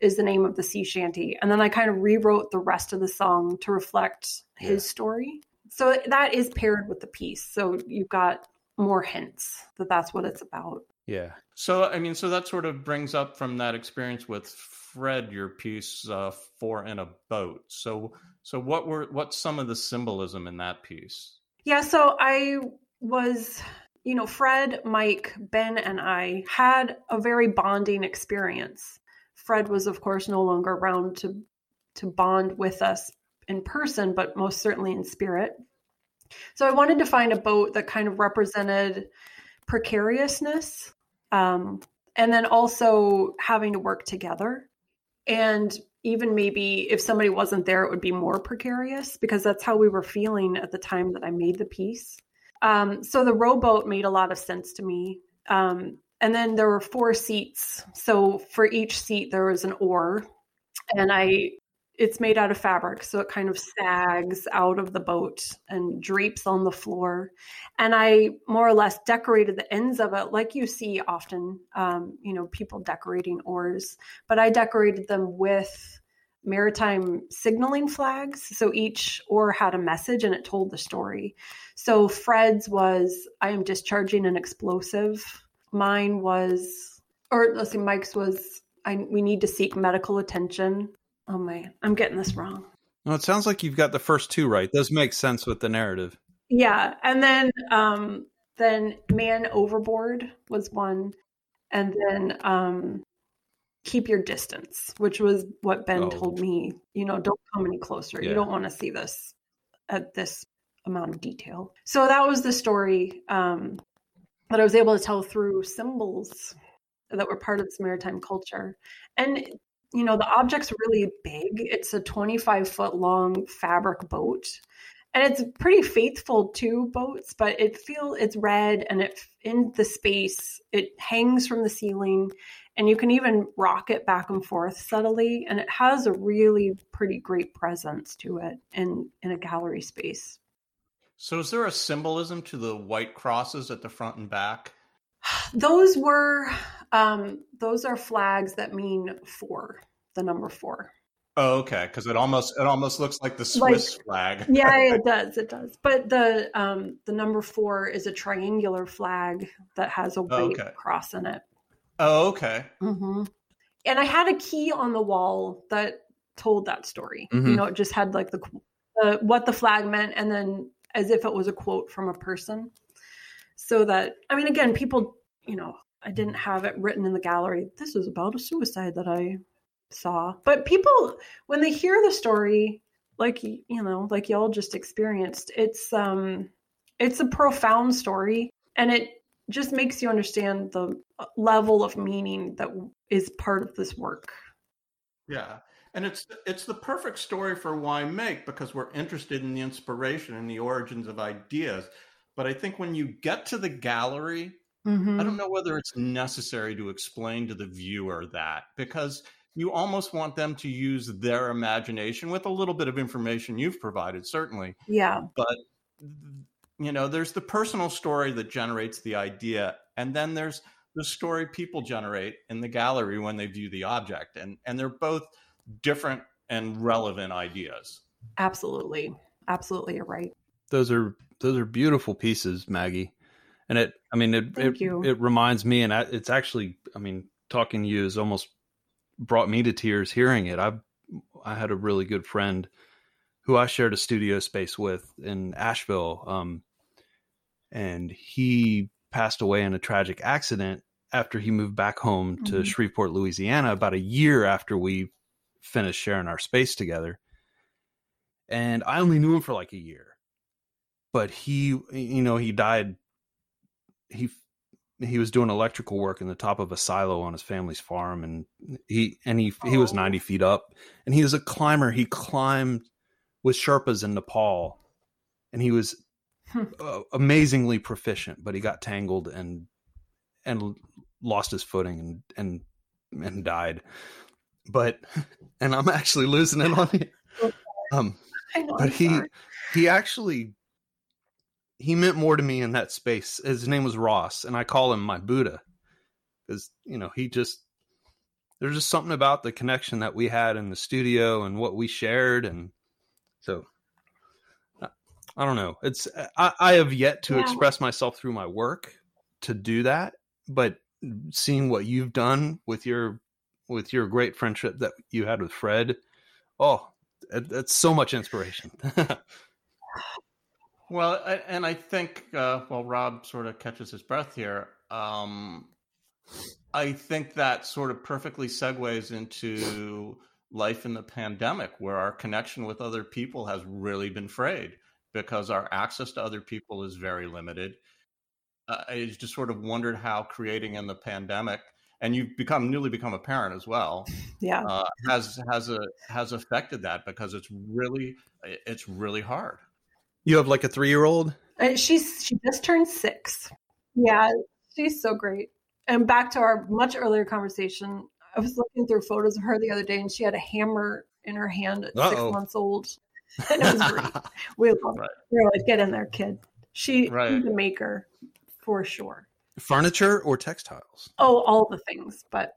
is the name of the sea shanty. And then I kind of rewrote the rest of the song to reflect Yeah. his story. So that is paired with the piece. So you've got more hints that that's what it's about. Yeah. So, I mean, so that sort of brings up from that experience with Fred, your piece, uh, Four in a Boat. So, so what were, what's some of the symbolism in that piece? Yeah, so I was, you know, Fred, Mike, Ben, and I had a very bonding experience. Fred was, of course, no longer around to to bond with us in person, but most certainly in spirit. So I wanted to find a boat that kind of represented precariousness, um, and then also having to work together. And even maybe if somebody wasn't there, it would be more precarious because that's how we were feeling at the time that I made the piece. Um, so the rowboat made a lot of sense to me. Um, and then there were four seats. So for each seat, there was an oar. And I, it's made out of fabric. So it kind of sags out of the boat and drapes on the floor. And I more or less decorated the ends of it like you see often, um, you know, people decorating oars. But I decorated them with maritime signaling flags. So each oar had a message and it told the story. So Fred's was, I am discharging an explosive. Mine was, or let's see, Mike's was, I, we need to seek medical attention. Oh my, I'm getting this wrong. No, it sounds like you've got the first two right. Those make sense with the narrative. Yeah. And then, um, then man overboard was one. And then, um, keep your distance, which was what Ben Oh. told me. You know, don't come any closer. Yeah. You don't want to see this at this amount of detail. So that was the story um, that I was able to tell through symbols that were part of this maritime culture. And you know, the object's really big. It's a 25 foot long fabric boat. And it's pretty faithful to boats, but it feel it's red and it in the space. It hangs from the ceiling and you can even rock it back and forth subtly and it has a really pretty great presence to it in in a gallery space So, is there a symbolism to the white crosses at the front and back? those were um those are flags that mean four the number four Oh, okay, because it almost it almost looks like the Swiss flag. yeah it does it does but the um the number four is a triangular flag that has a white Okay. cross in it Oh, okay. hmm And I had a key on the wall that told that story. You Mhm. know, it just had like the uh, what the flag meant, and then as if it was a quote from a person. So that I mean, again, people, you know, I didn't have it written in the gallery. This is about a suicide that I saw, but people when they hear the story, like you know, like y'all just experienced, it's um, it's a profound story, and it just makes you understand the uh, level of meaning that is part of this work. Yeah. And it's it's the perfect story for why make because we're interested in the inspiration and the origins of ideas. But I think when you get to the gallery, Mm-hmm. I don't know whether it's necessary to explain to the viewer that because you almost want them to use their imagination with a little bit of information you've provided, certainly. Yeah, But, you know, there's the personal story that generates the idea, and then there's the story people generate in the gallery when they view the object. And, and they're both different and relevant ideas. absolutely, absolutely, you're right. Those are those are beautiful pieces, Maggie. And it, I mean, it Thank it, you. it reminds me, and I, it's actually, I mean, talking to you has almost brought me to tears hearing it. I I had a really good friend who I shared a studio space with in Asheville, um, and he passed away in a tragic accident after he moved back home to Mhm. Shreveport, Louisiana, about a year after we finished sharing our space together. And I only knew him for like a year, but he, you know, he died. He he was doing electrical work in the top of a silo on his family's farm, and he and he he was Oh. ninety feet up, and he was a climber. He climbed with Sherpas in Nepal, and he was Hmm. uh, amazingly proficient. But he got tangled and and lost his footing and and and died. But and I'm actually losing it on you. Um, know. but he he actually he meant more to me in that space. His name was Ross, and I call him my Buddha because you know he just there's just something about the connection that we had in the studio and what we shared and so I don't know. It's I, I have yet to Yeah. express myself through my work to do that, but seeing what you've done with your with your great friendship that you had with Fred, oh, that's so much inspiration. Well, I, and I think uh, while Rob sort of catches his breath here, um, I think that sort of perfectly segues into life in the pandemic, where our connection with other people has really been frayed because our access to other people is very limited. Uh, I just sort of wondered how creating in the pandemic, and you've become newly become a parent as well, Yeah. uh, has has a has affected that because it's really it's really hard. you have like a three year old. And she's she just turned six. Yeah, she's so great. And back to our much earlier conversation, I was looking through photos of her the other day, and she had a hammer in her hand at Uh-oh. six months old, and it was great. We love Right. it. We were like, "Get in there, kid." She, Right. she's a maker for sure. Furniture or textiles? Oh, all the things, but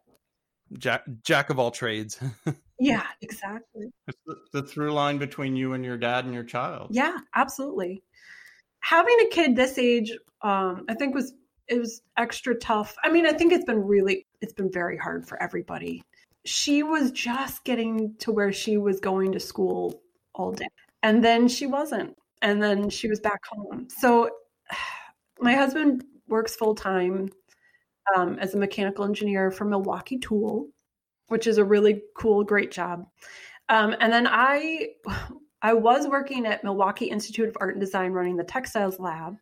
Jack jack of all trades. yeah, exactly. It's the, the through line between you and your dad and your child. Yeah, absolutely. Having a kid this age, um, I think was it was extra tough. I mean, I think it's been really it's been very hard for everybody. She was just getting to where she was going to school all day. And then she wasn't. And then she was back home. So my husband works full time um, as a mechanical engineer for Milwaukee Tool, which is a really cool, great job. Um, and then I I was working at Milwaukee Institute of Art and Design running the textiles lab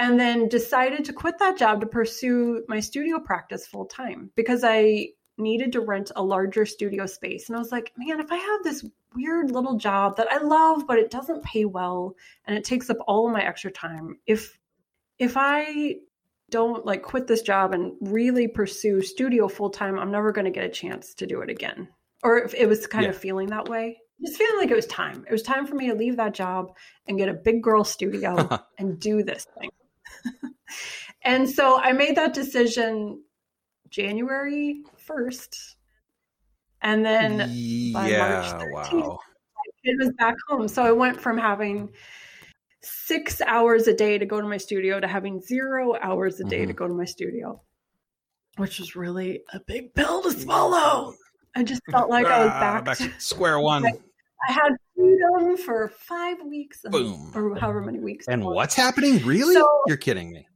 and then decided to quit that job to pursue my studio practice full time because I needed to rent a larger studio space. And I was like, man, if I have this weird little job that I love, but it doesn't pay well and it takes up all of my extra time, if if I don't like quit this job and really pursue studio full time, I'm never going to get a chance to do it again. Or if it was kind Yeah. of feeling that way. Just feeling like it was time. It was time for me to leave that job and get a big girl studio and do this thing. and so I made that decision January 1st. And then by yeah, March 13th, wow. it was back home. So I went from having six hours a day to go to my studio to having zero hours a day to Mhm. go to my studio, which was really a big pill to swallow. I just felt like I was Ah, back, back to, to square one. I had freedom for five weeks, Boom. or however many weeks. And was. what's happening? Really? So- You're kidding me.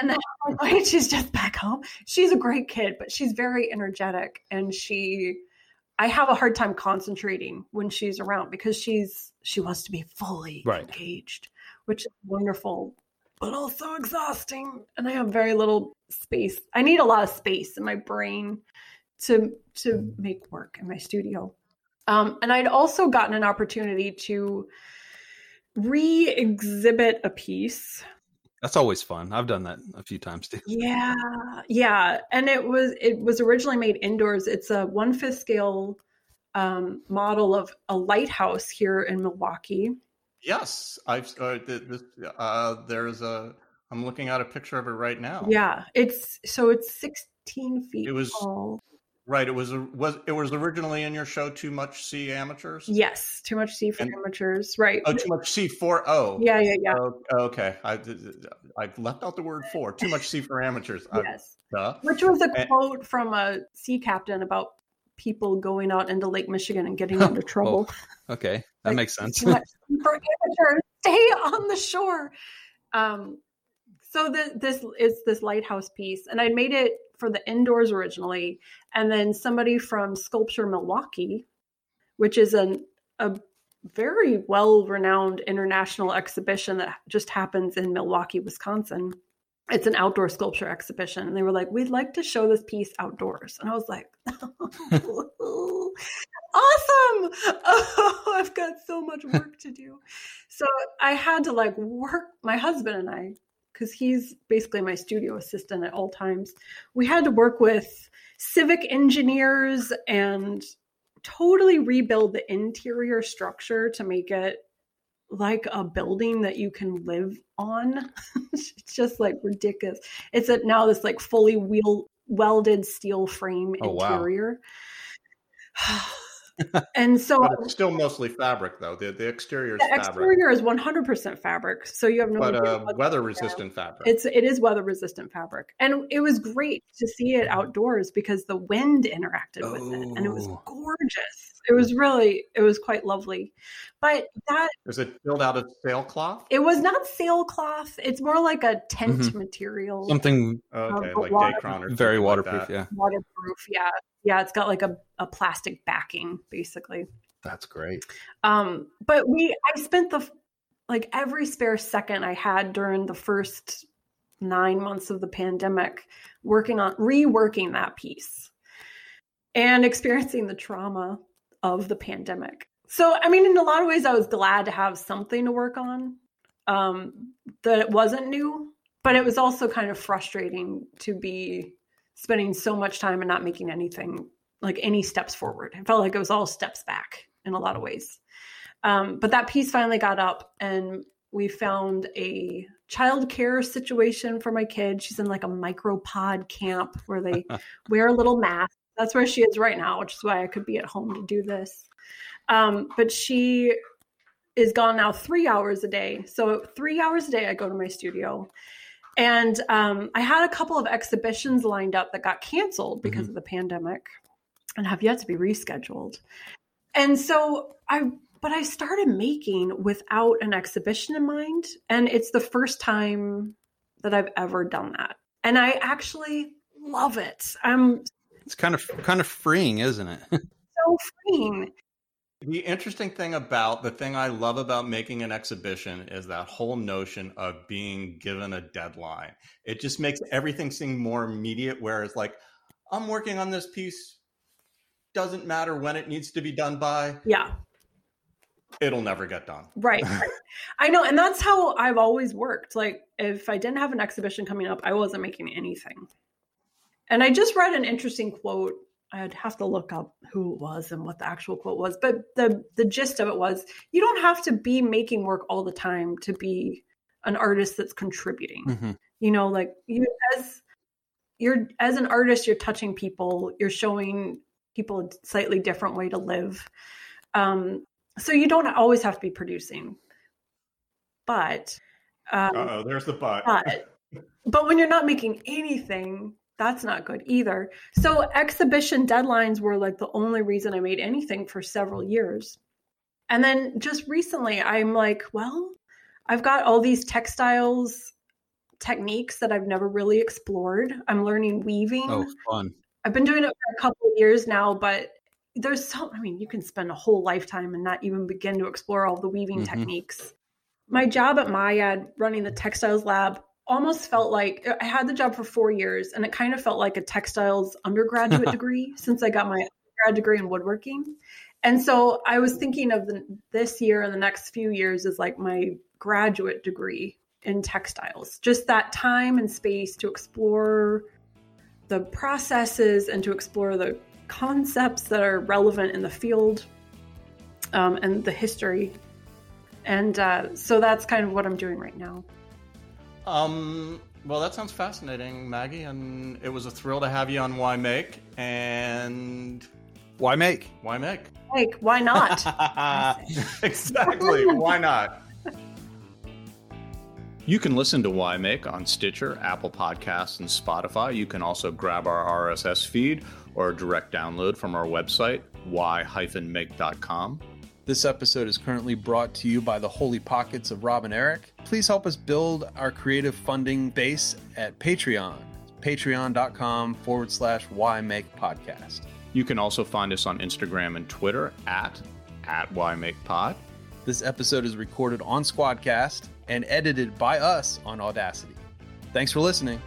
And then she's just back home. She's a great kid, but she's very energetic, and she, I have a hard time concentrating when she's around because she's she wants to be fully Right. engaged, which is wonderful, but also exhausting. And I have very little space. I need a lot of space in my brain to to mm. make work in my studio. Um, and I'd also gotten an opportunity to re-exhibit a piece That's always fun. I've done that a few times too. yeah, yeah, and it was it was originally made indoors. It's a one fifth scale um, model of a lighthouse here in Milwaukee. Yes, I've. Uh, this, uh, there's a. I'm looking at a picture of it right now. Yeah, it's so it's sixteen feet It was- tall. Right. It was a, was it was originally in your show Too Much Sea Amateurs. Yes, too much sea for And- amateurs, right? Oh, Too Much Sea for oh. yeah, yeah, yeah. Oh, okay. I I've left out the word for. Too much sea for amateurs. Yes, duh. which was a And- quote from a sea captain about people going out into Lake Michigan and getting into trouble. Okay, that Like, makes sense. too much for amateurs. Stay on the shore. Um, so the, this is this lighthouse piece, and I made it for the indoors originally, and then somebody from Sculpture Milwaukee, which is an a very well renowned international exhibition that just happens in Milwaukee, Wisconsin. It's an outdoor sculpture exhibition, and they were like, "We'd like to show this piece outdoors," and I was like, awesome! Oh i've got so much work to do. So i had to like work my husband and i because he's basically my studio assistant at all times. We had to work with civic engineers and totally rebuild the interior structure to make it like a building that you can live on. It's just like ridiculous. It's a, now this like fully wheel welded steel frame Oh, wow. interior. and so But it's still mostly fabric, though. The the exterior is the fabric, exterior is 100% fabric. So you have no but uh, weather resistant fabric. It's it is weather resistant fabric, and it was great to see it outdoors because the wind interacted with it, and it was Oh. gorgeous. It was really it was quite lovely, but that Is it built out of sailcloth? it was not sailcloth. It's more like a tent Mhm. material, Something Okay, like water- Dacron or very something like waterproof. yeah, waterproof. Yeah, yeah. It's got like a a plastic backing, basically. that's great. Um, but we I spent the like every spare second I had during the first nine months of the pandemic working on reworking that piece and experiencing the trauma of the pandemic. So I mean in a lot of ways I was glad to have something to work on. Um that it wasn't new, but it was also kind of frustrating to be spending so much time and not making anything like any steps forward. It felt like it was all steps back in a lot of ways. Um, but that piece finally got up, and we found a child care situation for my kid. She's in like a micropod camp where they wear a little mask. That's where she is right now, which is why I could be at home to do this. Um, but she is gone now three hours a day. So three hours a day, I go to my studio. And um, I had a couple of exhibitions lined up that got canceled because of the pandemic and have yet to be rescheduled. And so I, but I started making without an exhibition in mind. And it's the first time that I've ever done that. And I actually love it. I'm It's kind of kind of freeing, isn't it? so freeing. The interesting thing about the thing I love about making an exhibition is that whole notion of being given a deadline. It just makes everything seem more immediate. Whereas, like, I'm working on this piece, doesn't matter when it needs to be done by, Yeah. it'll never get done. Right. right. I know. And that's how I've always worked. Like, if I didn't have an exhibition coming up, I wasn't making anything. And I just read an interesting quote. I'd have to look up who it was and what the actual quote was. But the, the gist of it was you don't have to be making work all the time to be an artist that's contributing. Mhm. You know, like you as you're as an artist, you're touching people, you're showing people a slightly different way to live. Um, so you don't always have to be producing but um, oh, there's the but. but but when you're not making anything that's not good either so exhibition deadlines were like the only reason i made anything for several years and then just recently i'm like well i've got all these textiles techniques that i've never really explored i'm learning weaving Oh, fun. I've been doing it for a couple of years now, but there's so I mean, you can spend a whole lifetime and not even begin to explore all the weaving Mhm. techniques. My job at MIAD running the textiles lab almost felt like I had the job for 4 years and it kind of felt like a textiles undergraduate degree since I got my grad degree in woodworking. And so I was thinking of the, this year and the next few years as like my graduate degree in textiles. Just that time and space to explore the processes and to explore the concepts that are relevant in the field um, and the history. And uh, so that's kind of what I'm doing right now. Um, well, that sounds fascinating, Maggie, and it was a thrill to have you on Why Make. And Why make? why make? Like, why not? exactly. Why not? You can listen to Why Make on Stitcher, Apple Podcasts, and Spotify. You can also grab our RSS feed or direct download from our website, why-make.com. This episode is currently brought to you by the Holy Pockets of Rob and Eric. Please help us build our creative funding base at Patreon. Patreon.com forward slash why make podcast. You can also find us on Instagram and Twitter at, at whymakepod. This episode is recorded on Squadcast and edited by us on Audacity. Thanks for listening.